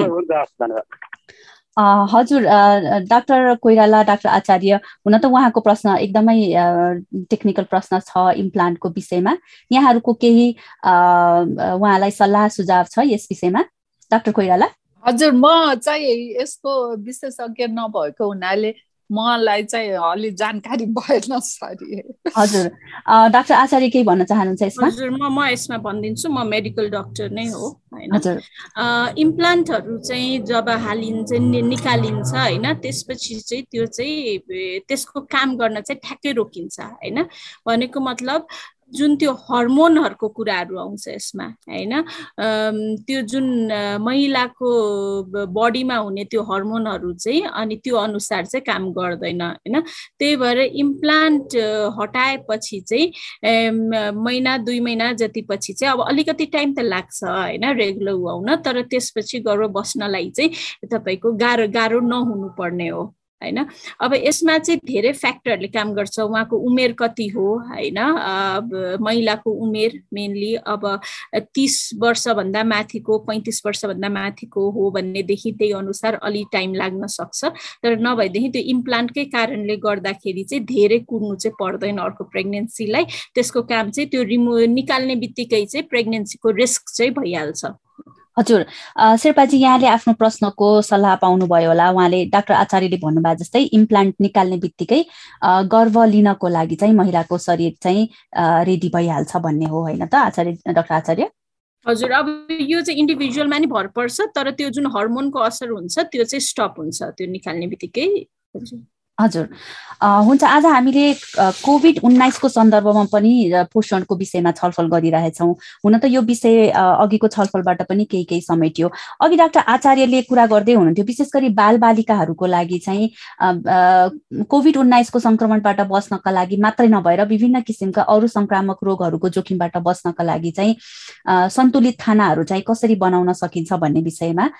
हजुर डाक्टर कोइराला डाक्टर आचार्य हुन त उहाँको प्रश्न एकदमै टेक्निकल प्रश्न छ इम्प्लान्टको विषयमा। यहाँहरूको केही उहाँलाई सल्लाह सुझाव छ यस विषयमा? डाक्टर कोइराला? हजुर म चाहिँ यसको विशेषज्ञ नभएको हुनाले मलाई चाहिँ अलि जानकारी भएन सरी हजुर। डाक्टर आचार्य केही भन्न चाहनुहुन्छ यसमा? हजुर म म यसमा भनिदिन्छु। म मेडिकल डक्टर नै हो होइन। इम्प्लान्टहरू चाहिँ जब हालिन्छ निकालिन्छ होइन त्यसपछि चाहिँ त्यो चाहिँ त्यसको काम गर्न चाहिँ ठ्याक्कै रोकिन्छ होइन। भनेको मतलब जुन त्यो हर्मोनहरूको कुराहरू आउँछ यसमा होइन? त्यो जुन महिलाको बडीमा हुने त्यो हर्मोनहरू चाहिँ अनि त्यो अनुसार चाहिँ काम गर्दैन होइन? त्यही भएर इम्प्लान्ट हटाएपछि चाहिँ महिना दुई महिना जति पछि चाहिँ अब अलिकति टाइम त लाग्छ होइन? रेगुलर हुन तर त्यसपछि गर्भ बस्नलाई चाहिँ तपाईँको गाह्रो गाह्रो नहुनु पर्ने हो। होइन? अब यसमा चाहिँ धेरै फ्याक्टरहरूले काम गर्छ। उहाँको उमेर कति हो होइन? महिलाको उमेर मेनली अब तिस वर्षभन्दा माथिको पैँतिस वर्षभन्दा माथिको हो भनेदेखि त्यही अनुसार अलि टाइम लाग्न सक्छ। तर नभएदेखि त्यो इम्प्लान्टकै कारणले गर्दाखेरि चाहिँ धेरै कुर्नु चाहिँ पर्दैन अर्को प्रेग्नेन्सीलाई। त्यसको काम चाहिँ त्यो रिमु निकाल्ने बित्तिकै चाहिँ प्रेग्नेन्सीको रिस्क चाहिँ भइहाल्छ। हजुर शेर्पाजी यहाँले आफ्नो प्रश्नको सल्लाह पाउनुभयो होला। उहाँले डाक्टर आचार्यले भन्नुभयो जस्तै इम्प्लान्ट निकाल्ने बित्तिकै गर्भ लिनको लागि चाहिँ महिलाको शरीर चाहिँ रेडी भइहाल्छ भन्ने हो होइन त आचार्य डाक्टर आचार्य? हजुर अब यो चाहिँ इन्डिभिजुअलमा नि भर पर्छ तर त्यो जुन हर्मोनको असर हुन्छ त्यो चाहिँ स्टप हुन्छ त्यो निकाल्ने बित्तिकै। हजुर हजुर। हुन्छ आज हामीले कोभिड उन्नाइसको सन्दर्भमा पनि पोषणको विषयमा छलफल गरिरहेछौँ। हुन त यो विषय अघिको छलफलबाट पनि केही केही समेटियो अघि डाक्टर आचार्यले कुरा गर्दै हुनुहुन्थ्यो विशेष गरी बालबालिकाहरूको लागि चाहिँ कोभिड उन्नाइसको सङ्क्रमणबाट बस्नका लागि मात्रै नभएर विभिन्न किसिमका अरू सङ्क्रामक रोगहरूको जोखिमबाट बस्नका लागि चाहिँ सन्तुलित खानाहरू चाहिँ कसरी बनाउन सकिन्छ भन्ने विषयमा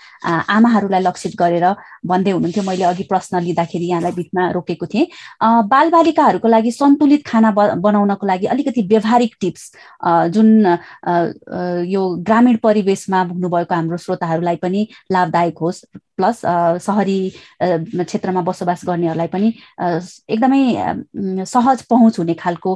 आमाहरूलाई लक्षित गरेर भन्दै हुनुहुन्थ्यो। मैले अघि प्रश्न लिँदाखेरि यहाँलाई बिचमा रोकेको थिएँ। बालबालिकाहरूको लागि सन्तुलित खाना बनाउनको लागि अलिकति व्यवहारिक टिप्स जुन यो ग्रामीण परिवेशमा हुनुभएको हाम्रो श्रोताहरूलाई पनि लाभदायक होस्। प्लस सहरी क्षेत्रमा बसोबास गर्नेहरूलाई पनि एकदमै सहज पहुँच हुने खालको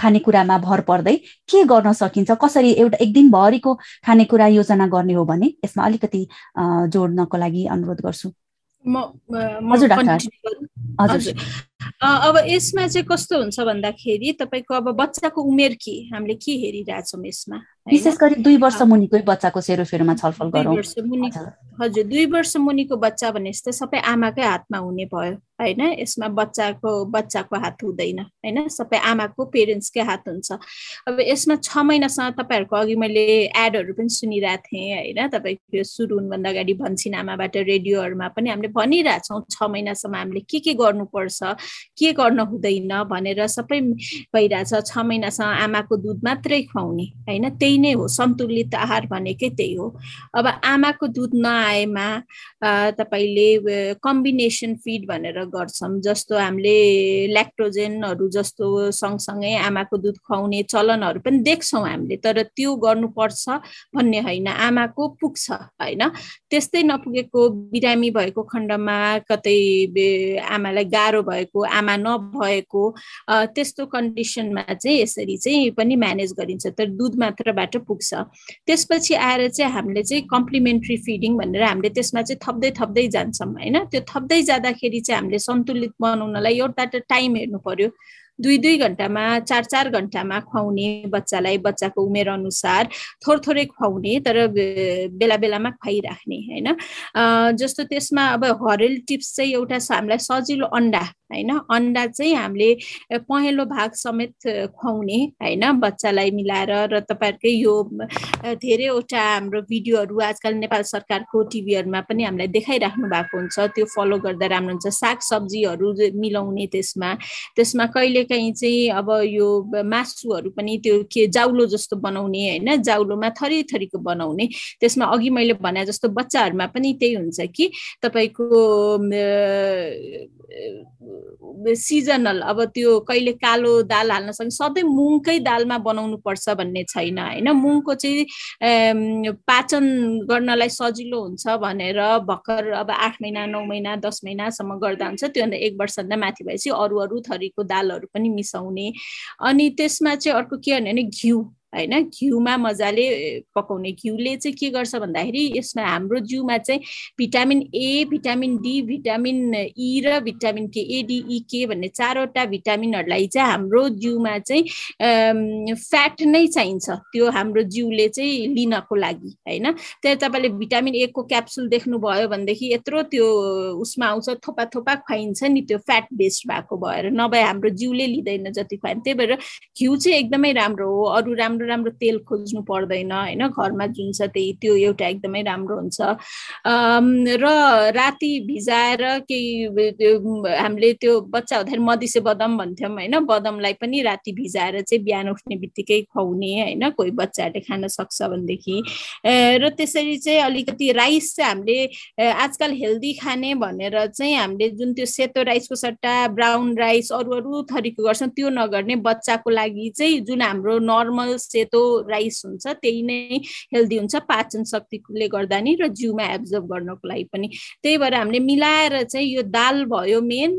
खानेकुरामा भर पर्दै के गर्न सकिन्छ कसरी एउटा एक दिनभरिको खानेकुरा योजना गर्ने हो भने यसमा अलिकति जोड्नको लागि अनुरोध गर्छु। अब यसमा चाहिँ कस्तो हुन्छ भन्दाखेरि तपाईँको अब बच्चाको उमेर के? हामीले के हेरिरहेछौँ यसमा? विशेष गरी दुई वर्ष मुनिकै बच्चाको सेरोफेरोमा छलफल गरौँ। हजुर दुई वर्ष मुनिको बच्चा भने जस्तै सबै आमाकै हातमा हुने भयो। होइन? यसमा बच्चाको बच्चाको हात हुँदैन होइन? सबै आमाको पेरेन्ट्सकै हात हुन्छ। अब यसमा छ महिनासम्म तपाईँहरूको अघि मैले एडहरू पनि सुनिरहेको थिएँ होइन? तपाईँको सुरु हुनुभन्दा अगाडि भन्छन् आमाबाट रेडियोहरूमा पनि हामीले भनिरहेछौँ छ महिनासम्म हामीले के के गर्नुपर्छ के गर्न हुँदैन भनेर सबै भइरहेछ। छ महिनासम्म आमाको दुध मात्रै खुवाउने होइन? त्यही नै हो सन्तुलित आहार भनेकै त्यही हो। अब आमाको दुध नआएमा तपाईँले कम्बिनेसन फिड भनेर गर्छौँ जस्तो हामीले ल्याक्टोजेनहरू जस्तो सँगसँगै आमाको दुध खुवाउने चलनहरू पनि देख्छौँ हामीले तर त्यो गर्नुपर्छ भन्ने होइन आमाको पुग्छ होइन? त्यस्तै नपुगेको बिरामी भएको खण्डमा कतै आमालाई गाह्रो भएको आमा नभएको त्यस्तो कन्डिसनमा चाहिँ यसरी चाहिँ पनि म्यानेज गरिन्छ तर दुध मात्रबाट पुग्छ। त्यसपछि आएर चाहिँ हामीले चाहिँ कम्प्लिमेन्ट्री फिडिङ भनेर हामीले त्यसमा चाहिँ थप्दै थप्दै जान्छौँ होइन? त्यो थप्दै जाँदाखेरि चाहिँ हामीले सन्तुलित बनाउनलाई एउटा त टाइम हेर्नु पर्यो। दुई दुई घन्टामा चार चार घन्टामा खुवाउने बच्चालाई बच्चाको उमेर अनुसार थोर थोरै खुवाउने तर बेला बेलामा खुवाइराख्ने होइन? जस्तो त्यसमा अब हरेल टिप्स चाहिँ एउटा हामीलाई सजिलो अन्डा होइन? अन्डा चाहिँ हामीले पहेँलो भाग समेत खुवाउने होइन? बच्चालाई मिलाएर र तपाईँहरूकै यो धेरैवटा हाम्रो भिडियोहरू आजकल नेपाल सरकारको टिभीहरूमा पनि हामीलाई देखाइराख्नु भएको हुन्छ। त्यो फलो गर्दा राम्रो हुन्छ। साग सब्जीहरू मिलाउने त्यसमा त्यसमा कहिलेकाहीँ चाहिँ अब यो मासुहरू पनि त्यो के जाउलो जस्तो बनाउने होइन जाउलोमा थरी थरीको बनाउने। त्यसमा अघि मैले भने जस्तो बच्चाहरूमा पनि त्यही हुन्छ कि तपाईँको सिजनल अब त्यो कहिले कालो दाल हाल्न सक्ने सधैँ मुङकै दालमा बनाउनु पर्छ भन्ने छैन होइन? मुङको चाहिँ पाचन गर्नलाई सजिलो हुन्छ भनेर भर्खर अब आठ महिना नौ महिना दस महिनासम्म गर्दा हुन्छ। त्योभन्दा एक वर्षभन्दा माथि भएपछि अरू अरू थरीको दालहरू पनि मिसाउने। अनि त्यसमा चाहिँ अर्को के भने घिउ। होइन घिउमा मजाले पकाउने घिउले चाहिँ के गर्छ भन्दाखेरि यसमा हाम्रो जिउमा चाहिँ vitamin A vitamin D vitamin E र भिटामिन के एडिई के भन्ने चारवटा भिटामिनहरूलाई चाहिँ हाम्रो जिउमा चाहिँ फ्याट नै चाहिन्छ। त्यो हाम्रो जिउले चाहिँ लिनको लागि होइन? त्यहाँ तपाईँले भिटामिन ए को क्याप्सुल देख्नुभयो भनेदेखि यत्रो त्यो उसमा आउँछ थोपा थोपा खुवाइन्छ नि त्यो फ्याट बेस्ड भएको भएर। नभए हाम्रो जिउले लिँदैन जति खुवायो त्यही भएर घिउ चाहिँ एकदमै राम्रो हो अरू राम्रो राम्रो राम्रो तेल खोज्नु पर्दैन होइन? घरमा जुन छ त्यही त्यो एउटा एकदमै राम्रो हुन्छ। र राति भिजाएर केही हामीले त्यो बच्चा हुँदाखेरि मधिसे बदम भन्थ्यौँ होइन? बदमलाई पनि राति भिजाएर चाहिँ बिहान उठ्ने बित्तिकै खुवाउने होइन? कोही बच्चाहरूले खान सक्छ भनेदेखि। र त्यसरी चाहिँ अलिकति राइस चाहिँ हामीले आजकल हेल्दी खाने भनेर चाहिँ हामीले जुन त्यो सेतो राइसको सट्टा ब्राउन राइस अरू अरू थरीको गर्छौँ त्यो नगर्ने बच्चाको लागि चाहिँ जुन हाम्रो नर्मल सेतो राइस हुन्छ त्यही नै हेल्दी हुन्छ। पाचन शक्तिले गर्दा नि र जिउमा एब्जर्भ गर्नको लागि पनि। त्यही भएर हामीले मिलाएर चाहिँ यो दाल भयो मेन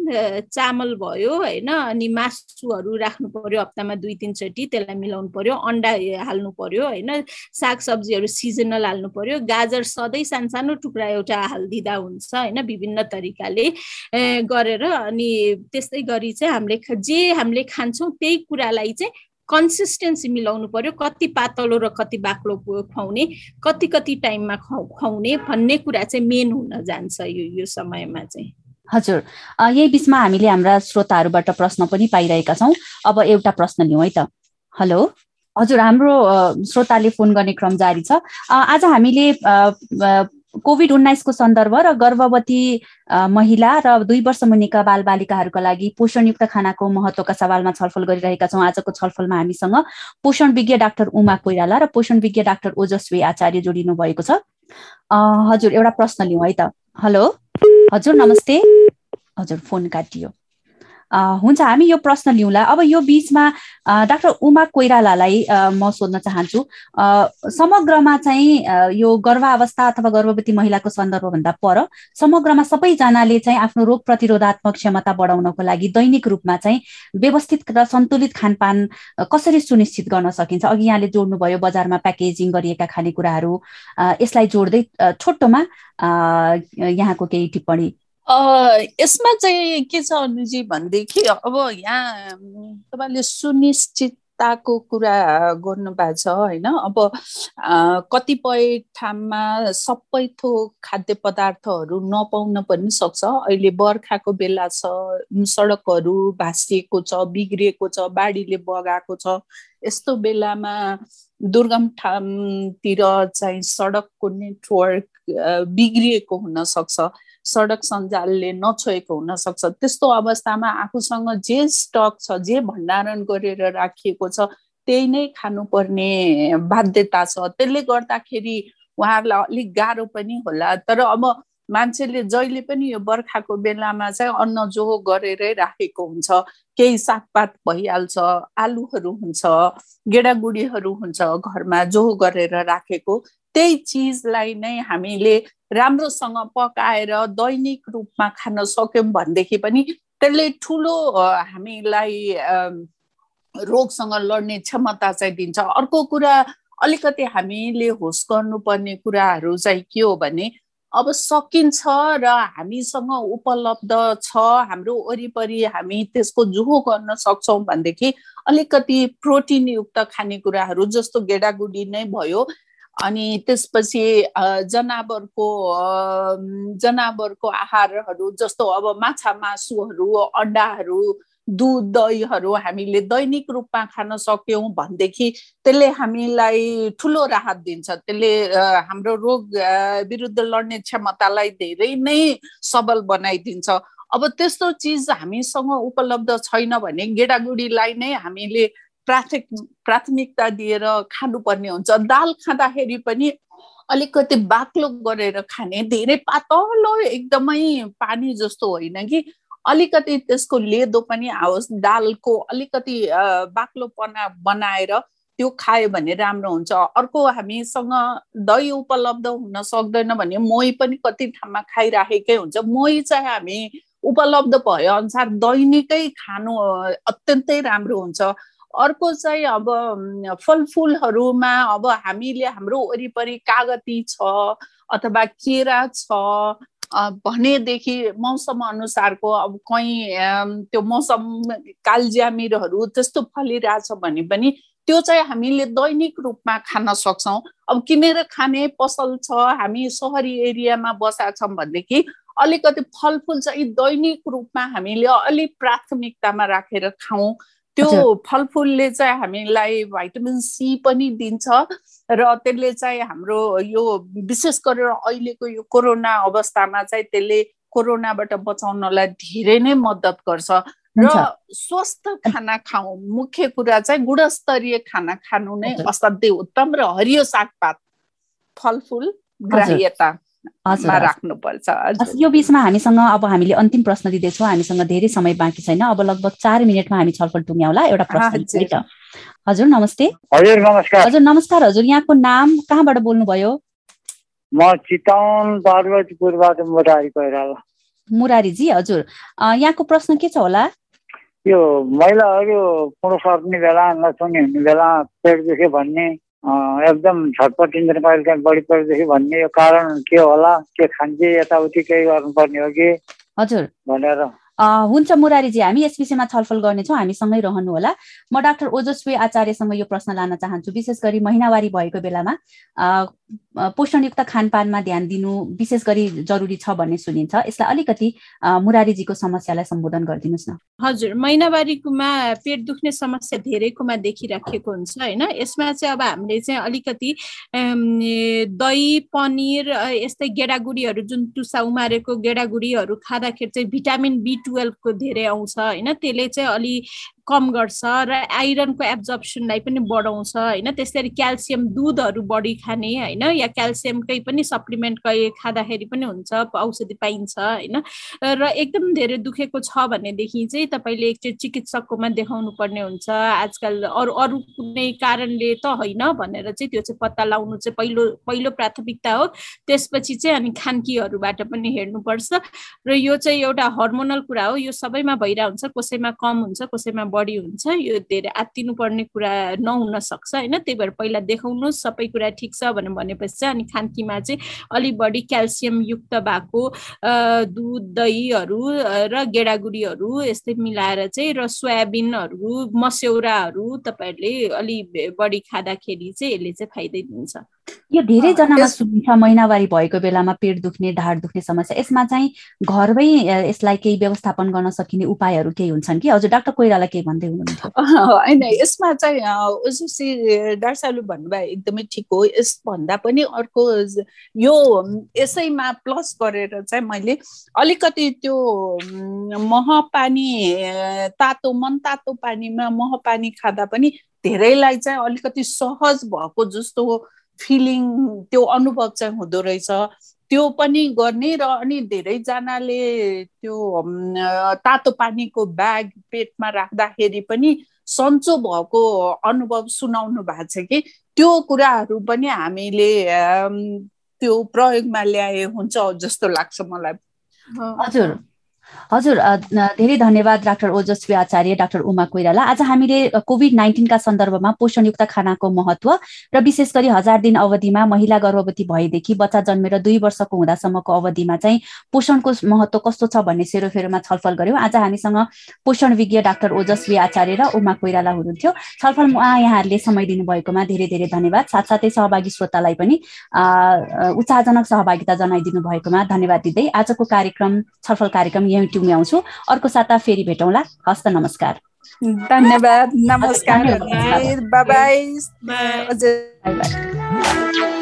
चामल भयो होइन? अनि मासुहरू राख्नु पर्यो हप्तामा दुई तिनचोटि त्यसलाई मिलाउनु पर्यो अन्डा हाल्नु पर्यो होइन? साग सब्जीहरू सिजनल हाल्नु पर्यो। गाजर सधैँ सानो सानो टुक्रा एउटा हालिदिँदा हुन्छ होइन? विभिन्न तरिकाले गरेर अनि त्यस्तै गरी चाहिँ हामीले जे हामीले खान्छौँ त्यही कुरालाई चाहिँ कन्सिस्टेन्सी मिलाउनु पर्यो कति पातलो र कति बाक्लो खुवाउने कति कति टाइममा खुवाउने भन्ने कुरा चाहिँ मेन हुन जान्छ यो यो समयमा चाहिँ। हजुर। यही बिचमा हामीले हाम्रा श्रोताहरूबाट प्रश्न पनि पाइरहेका छौँ। अब एउटा प्रश्न लिउँ है त। हेलो। हजुर हाम्रो श्रोताले फोन गर्ने क्रम जारी छ। आज हामीले कोभिड उन्नाइसको सन्दर्भ र गर्भवती महिला र दुई वर्ष मुनिका बालबालिकाहरूका लागि पोषणयुक्त खानाको महत्वका सवालमा छलफल गरिरहेका छौँ। आजको छलफलमा हामीसँग पोषण विज्ञ डाक्टर उमा कोइराला र पोषण विज्ञ डाक्टर ओजस्वी आचार्य जोडिनु भएको छ। हजुर एउटा प्रश्न लिउँ है त। हेलो? हजुर नमस्ते। हजुर फोन काटियो। हुन्छ हामी यो प्रश्न लिउँला। अब यो बिचमा डाक्टर उमा कोइरालालाई म सोध्न चाहन्छु। समग्रमा चाहिँ यो गर्भावस्था अथवा गर्भवती महिलाको सन्दर्भभन्दा पर समग्रमा सबैजनाले चाहिँ आफ्नो रोग प्रतिरोधात्मक क्षमता बढाउनको लागि दैनिक रूपमा चाहिँ व्यवस्थित र सन्तुलित खानपान कसरी सुनिश्चित गर्न सकिन्छ? अघि यहाँले जोड्नुभयो बजारमा प्याकेजिङ गरिएका खानेकुराहरू। यसलाई जोड्दै छोटोमा यहाँको केही टिप्पणी। यसमा चाहिँ के छ अनुजी भनेदेखि अब यहाँ तपाईँले सुनिश्चित गुणवत्ताको कुरा गर्नुभएको छ होइन? अब कतिपय ठाउँमा सबै थोक खाद्य पदार्थहरू नपाउन पनि सक्छ। अहिले बर्खाको बेला छ सडकहरू भाँसिएको छ बिग्रिएको छ बाढीले बगाएको छ। यस्तो बेलामा दुर्गम ठाउँतिर चाहिँ सडकको नेटवर्क बिग्रिएको हुन सक्छ। सडक सञ्जालले नछोएको हुनसक्छ त्यस्तो अवस्थामा आफूसँग जे स्टक छ जे भण्डारण गरेर राखिएको छ त्यही नै खानुपर्ने बाध्यता छ। त्यसले गर्दाखेरि उहाँहरूलाई अलिक गाह्रो पनि होला। तर अब मान्छेले जहिले पनि यो बर्खाको बेलामा चाहिँ अन्न जोहो गरेरै राखेको हुन्छ। केही सागपात भइहाल्छ आलुहरू हुन्छ गेडागुडीहरू हुन्छ घरमा जोहो गरेर राखेको। त्यही चिजलाई नै हामीले राम्रोसँग पकाएर दैनिक रूपमा खान सक्यौँ भनेदेखि पनि त्यसले ठुलो हामीलाई रोगसँग लड्ने क्षमता चाहिँ दिन्छ। अर्को कुरा अलिकति हामीले होस गर्नुपर्ने कुराहरू चाहिँ के हो भने अब सकिन्छ र हामीसँग उपलब्ध छ हाम्रो वरिपरि हामी त्यसको जोहो गर्न सक्छौँ भनेदेखि अलिकति प्रोटिनयुक्त खानेकुराहरू जस्तो गेडागुडी नै भयो। अनि त्यसपछि जनावरको जनावरको आहारहरू जस्तो अब माछा मासुहरू अन्डाहरू दुध दहीहरू हामीले दैनिक रूपमा खान सक्यौँ भनेदेखि त्यसले हामीलाई ठुलो राहत दिन्छ। त्यसले हाम्रो रोग विरुद्ध लड्ने क्षमतालाई धेरै नै सबल बनाइदिन्छ। अब त्यस्तो चिज हामीसँग उपलब्ध छैन भने गेडागुडीलाई नै हामीले प्राथमिक प्राथमिकता दिएर खानुपर्ने हुन्छ। दाल खाँदाखेरि पनि अलिकति बाक्लो गरेर खाने धेरै पातलो एकदमै पानी जस्तो होइन कि? अलिकति त्यसको लेदो पनि आओस् दालको अलिकति बाक्लोपना बनाएर त्यो खायो भने राम्रो हुन्छ। अर्को हामीसँग दही उपलब्ध हुन सक्दैन भने मोही पनि कति ठाउँमा खाइराखेकै हुन्छ। मोही चाहिँ हामी उपलब्ध भए अनुसार दैनिकै खानु अत्यन्तै राम्रो हुन्छ। अर्को चाहिँ अब फलफुलहरूमा अब हामीले हाम्रो वरिपरि कागती छ अथवा केरा छ भनेदेखि मौसम अनुसारको अब कहीँ त्यो मौसम कालज्यामिरहरू त्यस्तो फलिरहेछ भने पनि त्यो चाहिँ हामीले दैनिक रूपमा खान सक्छौँ। अब किनेर खाने पसल छ हामी सहरी एरियामा बसेका छौँ भनेदेखि अलिकति फलफुल चाहिँ दैनिक रूपमा हामीले अलिक प्राथमिकतामा राखेर खाउँ। त्यो फलफुलले चाहिँ हामीलाई भाइटामिन सी पनि दिन्छ र त्यसले चाहिँ हाम्रो यो विशेष गरेर अहिलेको यो कोरोना अवस्थामा चाहिँ त्यसले कोरोनाबाट बचाउनलाई धेरै नै मद्दत गर्छ। र स्वस्थ खाना खाऊ मुख्य कुरा चाहिँ गुणस्तरीय खाना खानु नै असाध्यै उत्तम र हरियो सागपात फलफुल ग्राह्यता। राख्नुपर्छ यो बिचमा हामीसँग अब हामीले अन्तिम प्रश्न दिँदैछौँ हामीसँग धेरै समय बाँकी छैन। अब लगभग चार मिनटमा हामी छलफल टुङ्ग्याउला एउटा प्रश्न हजुर। नमस्ते। हजुर नमस्कार। हजुर नमस्कार। हजुर यहाँको नाम कहाँबाट बोल्नुभयो? म चितवन पार्वतीपुरबाट मुरारी कोइराला। मुरारीजी हजुर। यहाँको प्रश्न के छ होला? यो महिलाहरू पुरो सर्ने बेला नसुने हुने बेला पेट दुखे भन्ने एकदम छटपटिन्छ कहिले काहीँ बढी परेदेखि भन्ने यो कारण के होला के खान्छ यताउति केही गर्नुपर्ने हो कि? हजुर। भनेर हुन्छ मुरारीजी हामी यस विषयमा छलफल गर्नेछौँ हामीसँगै रहनुहोला म डाक्टर ओजस्वी आचार्यसँग यो प्रश्न लान चाहन्छु। विशेष गरी महिनावारी भएको बेलामा पोषणयुक्त खानपानमा ध्यान दिनु विशेष गरी जरुरी छ भन्ने सुनिन्छ। यसलाई अलिकति मुरारीजीको समस्यालाई सम्बोधन गरिदिनुहोस् न। हजुर महिनावारीकोमा पेट दुख्ने समस्या धेरैकोमा देखिराखेको हुन्छ होइन? यसमा चाहिँ अब हामीले चाहिँ अलिकति दही पनिर यस्तै गेडागुडीहरू जुन टुसा उमारेको गेडागुडीहरू खाँदाखेरि चाहिँ भिटामिन बी टुवेल्भको धेरै आउँछ होइन? त्यसले चाहिँ अलि कम गर्छ र आइरनको एब्जर्प्सनलाई पनि बढाउँछ होइन? त्यसरी क्याल्सियम दुधहरू बढी खाने होइन? या क्याल्सियमकै पनि सप्लिमेन्ट खाँदाखेरि पनि हुन्छ औषधि पाइन्छ होइन? र एकदम धेरै दुखेको छ भनेदेखि चाहिँ तपाईँले एकचोटि चिकित्सककोमा देखाउनु पर्ने हुन्छ। आजकल अरू अरू कुनै कारणले त होइन भनेर चाहिँ त्यो चाहिँ पत्ता लगाउनु चाहिँ पहिलो पहिलो प्राथमिकता हो। त्यसपछि चाहिँ अनि खानकीहरूबाट पनि हेर्नुपर्छ। र यो चाहिँ एउटा हर्मोनल कुरा हो। यो सबैमा भइरहेको हुन्छ कसैमा कम हुन्छ कसैमा बढी हुन्छ यो धेरै आत्तिनु पर्ने कुरा नहुन सक्छ होइन? त्यही भएर पहिला देखाउनुहोस् सबै कुरा ठिक छ भनेर भनेपछि चाहिँ अनि खान्कीमा चाहिँ अलिक बढी क्याल्सियम युक्त भएको दुध दहीहरू र गेडागुडीहरू यस्तै मिलाएर चाहिँ र सोयाबिनहरू मस्यौराहरू तपाईँहरूले अलि बढी खाँदाखेरि चाहिँ यसले चाहिँ फाइदै दिन्छ। यो धेरैजनामा सुनिन्छ महिनावारी भएको बेलामा पेट दुख्ने ढाड दुख्ने समस्या यसमा चाहिँ घरमै यसलाई केही व्यवस्थापन गर्न सकिने उपायहरू केही हुन्छन् कि? हजुर डाक्टर कोइराला केही भन्दै हुनुहुन्छ? होइन यसमा चाहिँ ओजुसी डाक्टर भन्नुभयो एकदमै ठिक हो। यसभन्दा पनि अर्को यो यसैमा प्लस गरेर चाहिँ मैले अलिकति त्यो मह पानी तातो मन तातो पानीमा मह पानी खाँदा पनि धेरैलाई चाहिँ अलिकति सहज भएको जस्तो फिलिङ त्यो अनुभव चाहिँ हुँदो रहेछ। त्यो पनि गर्ने र अनि धेरैजनाले त्यो तातो पानीको ब्याग पेटमा राख्दाखेरि पनि सन्चो भएको अनुभव सुनाउनु भएको छ कि। त्यो कुराहरू पनि हामीले त्यो प्रयोगमा ल्याए हुन्छ जस्तो लाग्छ मलाई। हजुर। हजुर धेरै धन्यवाद डाक्टर ओजस्वी आचार्य डाक्टर उमा कोइराला। आज हामीले कोभिड नाइन्टिनका सन्दर्भमा पोषणयुक्त खानाको महत्व र विशेष गरी हजार दिन अवधिमा महिला गर्भवती भएदेखि बच्चा जन्मेर दुई वर्षको हुँदासम्मको अवधिमा चाहिँ पोषणको महत्व कस्तो छ भन्ने सेरोफेरोमा छलफल गऱ्यौँ आज हामीसँग पोषण विज्ञ डाक्टर ओजस्वी आचार्य र उमा कोइराला हुनुहुन्थ्यो। छलफलमा यहाँहरूले समय दिनुभएकोमा धेरै धेरै धन्यवाद। साथसाथै सहभागी श्रोतालाई पनि उत्साहजनक सहभागिता जनाइदिनु भएकोमा धन्यवाद दिँदै आजको कार्यक्रम छलफल कार्यक्रम यहीँ टुङ्ग्याउँछु। अर्को साता फेरि भेटौँला। हस्त नमस्कार। धन्यवाद। नमस्कार बाई बाई।